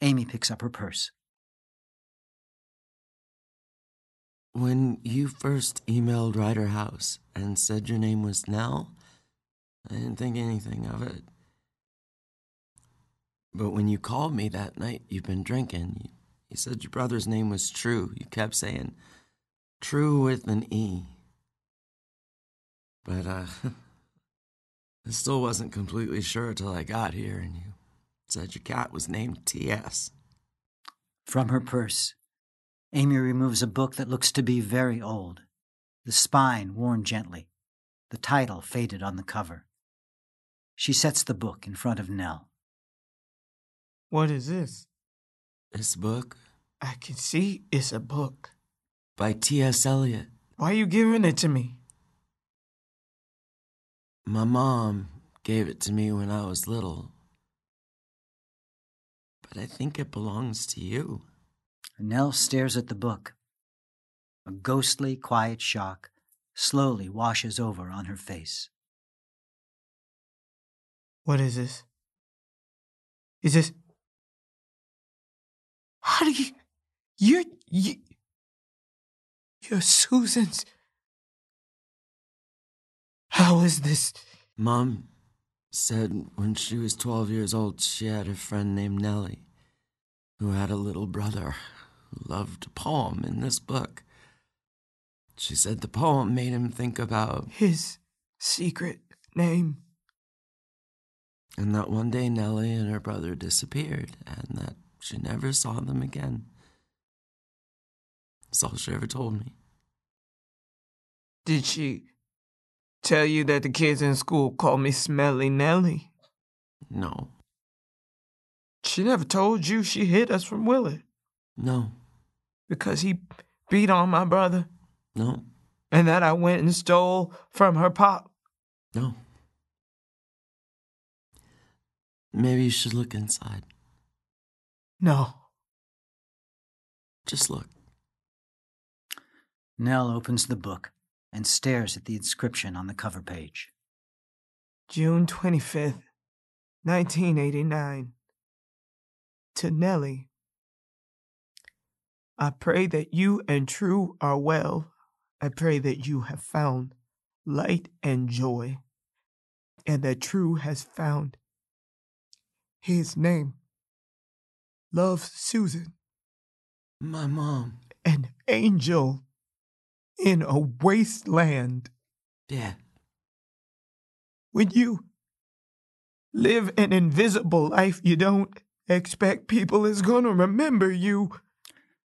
Amy picks up her purse. When you first emailed Ryder House and said your name was Nell, I didn't think anything of it. But when you called me that night you've been drinking, you, you said your brother's name was True. You kept saying True with an E. But, uh, I still wasn't completely sure till I got here and you said your cat was named T.S. From her purse, Amy removes a book that looks to be very old, the spine worn gently, the title faded on the cover. She sets the book in front of Nell. What is this? This book I can see it's a book. by T.S. Eliot. Why are you giving it to me? My mom gave it to me when I was little. But but I think it belongs to you. Nell stares at the book. A ghostly, quiet shock slowly washes over on her face. What is this? Is this. How do you. You're. You, you're Susan's. How is this? Mom said when she was 12 years old, she had a friend named Nellie who had a little brother who loved a poem in this book. She said the poem made him think about. His secret name. And that one day Nellie and her brother disappeared, and that she never saw them again. That's all she ever told me. Did she tell you that the kids in school call me Smelly Nellie? No. She never told you she hid us from Willard No. because he beat on my brother No. and that I went and stole from her pop. No. Maybe you should look inside. No. Just look. Nell opens the book and stares at the inscription on the cover page. June 25th, 1989. To Nellie. I pray that you and True are well. I pray that you have found light and joy, and that True has found his name. Love Susan, My mom. an angel in a wasteland. Yeah. When you live an invisible life, you don't expect people is gonna remember you.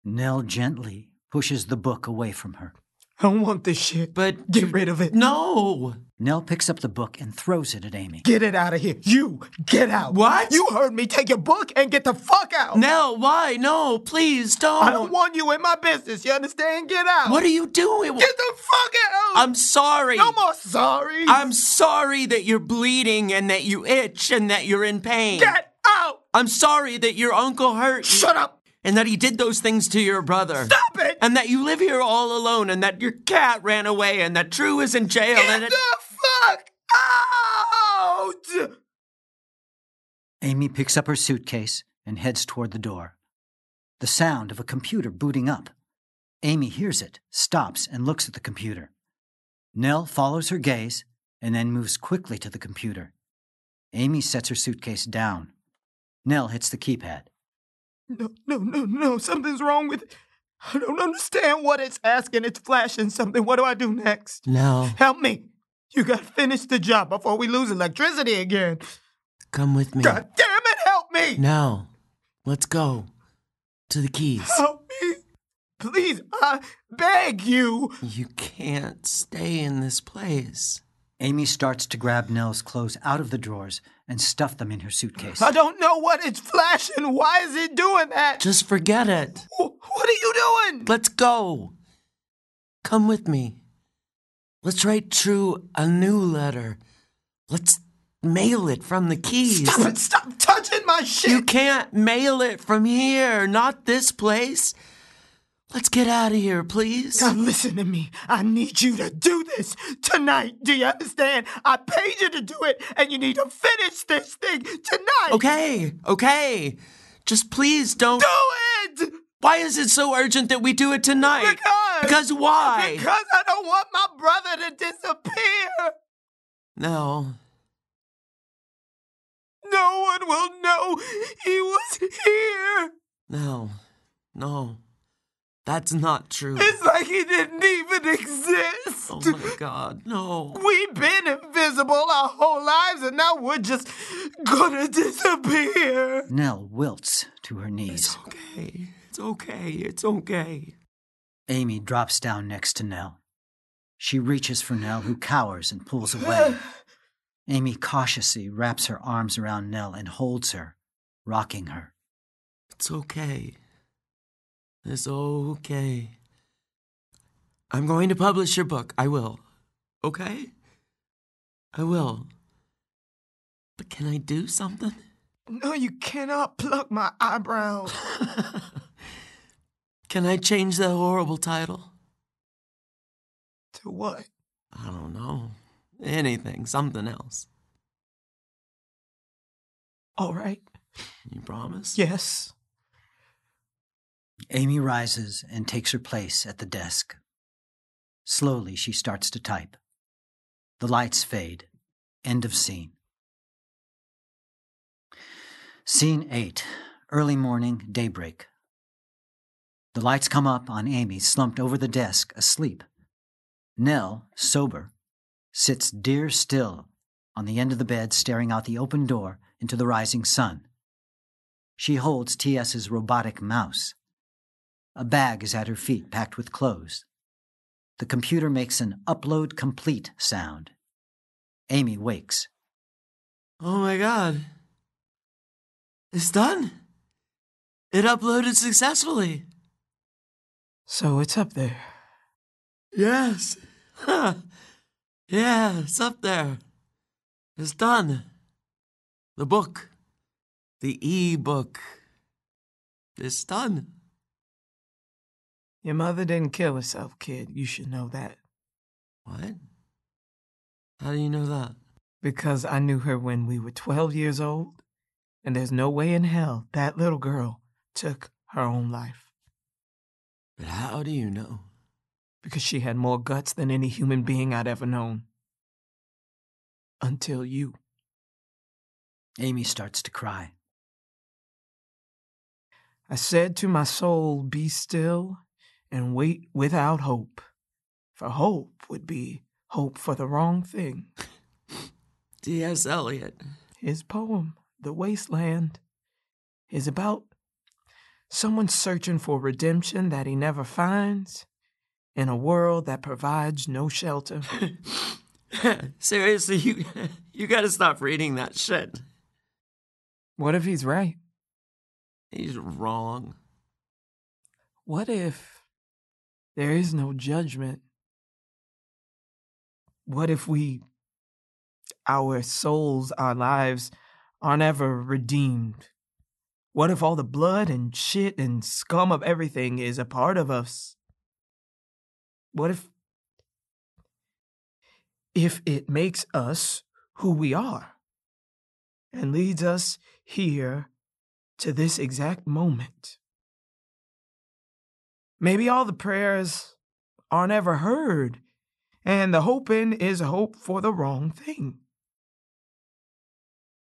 Nell gently pushes the book away from her. I don't want this shit. But Get rid of it. No. Nell picks up the book and throws it at Amy. Get it out of here. You get out. What? You heard me. Take your book and get the fuck out. Nell, why? No, please don't. I don't want you in my business. You understand? Get out. What are you doing? Get the fuck out. I'm sorry. no more sorry. I'm sorry that you're bleeding and that you itch and that you're in pain. Get out. I'm sorry that your uncle hurt you Shut up. And that he did those things to your brother. Stop it. And that you live here all alone and that your cat ran away and that True is in jail and Get it- the fuck out. Amy picks up her suitcase and heads toward the door. The sound of a computer booting up. Amy hears it, stops, and looks at the computer. Nell follows her gaze and then moves quickly to the computer. Amy sets her suitcase down. Nell hits the keypad. No, no, no, no. Something's wrong with it. I don't understand what it's asking. It's flashing something. What do I do next? Nell, Help me. You gotta finish the job before we lose electricity again. come with me. God damn it, help me! Nell, let's go to the keys. Help me! Please, I beg you. You can't stay in this place. Amy starts to grab Nell's clothes out of the drawers and stuff them in her suitcase. I don't know what it's flashing. Why is it doing that? Just forget it. Wh- What are you doing? Let's go. Come with me. Let's write True a new letter. Let's mail it from the keys. Stop it! Stop touching my shit! You can't mail it from here, not this place. Let's get out of here, please. Now listen to me. I need you to do this tonight. Do you understand? I paid you to do it, and you need to finish this thing tonight. Okay, okay. Just please don't. Do it! Why is it so urgent that we do it tonight? Because. Because why? Because I don't want my brother to disappear. No. No one will know he was here. No. No. That's not true. It's like he didn't even exist. Oh my god, no. We've been invisible our whole lives, and now we're just gonna disappear. Nell wilts to her knees. It's okay. It's okay. It's okay. Amy drops down next to Nell. She reaches for Nell, who cowers and pulls away. Amy cautiously wraps her arms around Nell and holds her, rocking her. It's okay. It's okay. I'm going to publish your book. I will. Okay? I will. But can I do something? No, you cannot pluck my eyebrows. Can I change that horrible title? to what? I don't know. Anything, something else. All right. You promise? Yes. Amy rises and takes her place at the desk. Slowly, she starts to type. The lights fade. End of scene. Scene 8 Early morning, daybreak. The lights come up on Amy slumped over the desk, asleep. Nell, sober, sits deer still on the end of the bed, staring out the open door into the rising sun. She holds T.S.'s robotic mouse. A bag is at her feet, packed with clothes. The computer makes an upload complete sound. Amy wakes. Oh my god. It's done. It uploaded successfully. So it's up there. Yes. Huh. Yeah, it's up there. It's done. The book. The e book. It's done. Your mother didn't kill herself, kid. You should know that. What? How do you know that? Because I knew her when we were 12 years old, and there's no way in hell that little girl took her own life. But how do you know? Because she had more guts than any human being I'd ever known. Until you. Amy starts to cry. I said to my soul, Be still and wait without hope. For hope would be hope for the wrong thing. T.S. Eliot. His poem, The Wasteland, is about someone searching for redemption that he never finds in a world that provides no shelter. Seriously, you you gotta stop reading that shit. What if he's right? He's wrong. What if there is no judgment? What if we, our souls, our lives, aren't ever redeemed? What if all the blood and shit and scum of everything is a part of us? What if if it makes us who we are and leads us here to this exact moment? Maybe all the prayers aren't ever heard, and the hoping is hope for the wrong thing.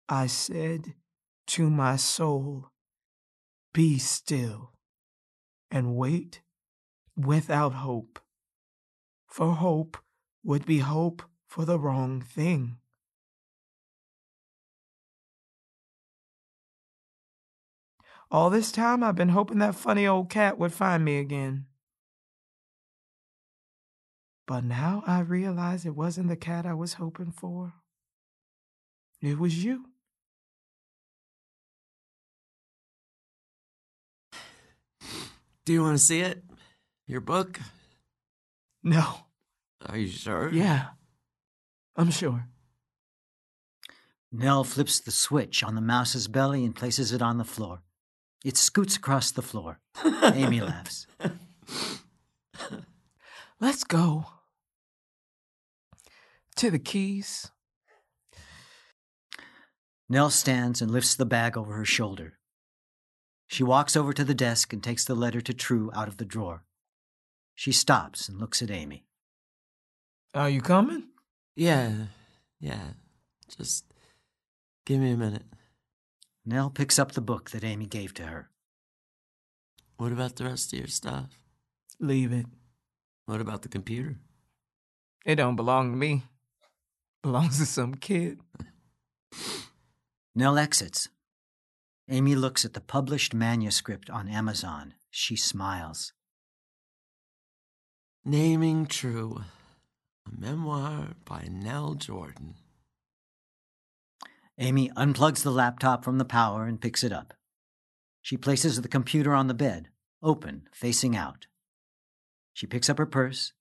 I said to my soul, Be still and wait without hope, for hope would be hope for the wrong thing. All this time, I've been hoping that funny old cat would find me again. But now I realize it wasn't the cat I was hoping for. It was you. Do you want to see it? Your book? No. Are you sure? Yeah. I'm sure. Nell flips the switch on the mouse's belly and places it on the floor. It scoots across the floor. Amy laughs. Let's go. To the keys. Nell stands and lifts the bag over her shoulder. She walks over to the desk and takes the letter to True out of the drawer. She stops and looks at Amy. Are you coming? Yeah, yeah. Just give me a minute. Nell picks up the book that Amy gave to her. What about the rest of your stuff? Leave it. What about the computer? It don't belong to me. Belongs to some kid. Nell exits. Amy looks at the published manuscript on Amazon. She smiles. Naming True. A memoir by Nell Jordan. Amy unplugs the laptop from the power and picks it up. She places the computer on the bed, open, facing out. She picks up her purse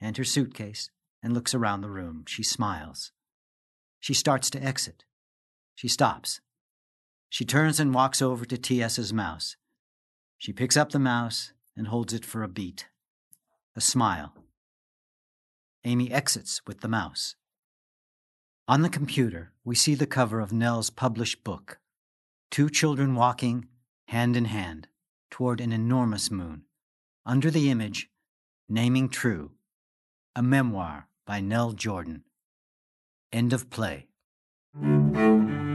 and her suitcase and looks around the room. She smiles. She starts to exit. She stops. She turns and walks over to T.S.'s mouse. She picks up the mouse and holds it for a beat. A smile. Amy exits with the mouse. On the computer, we see the cover of Nell's published book two children walking, hand in hand, toward an enormous moon. Under the image, Naming True, a memoir by Nell Jordan. End of play.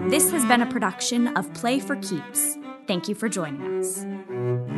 This has been a production of Play for Keeps. Thank you for joining us.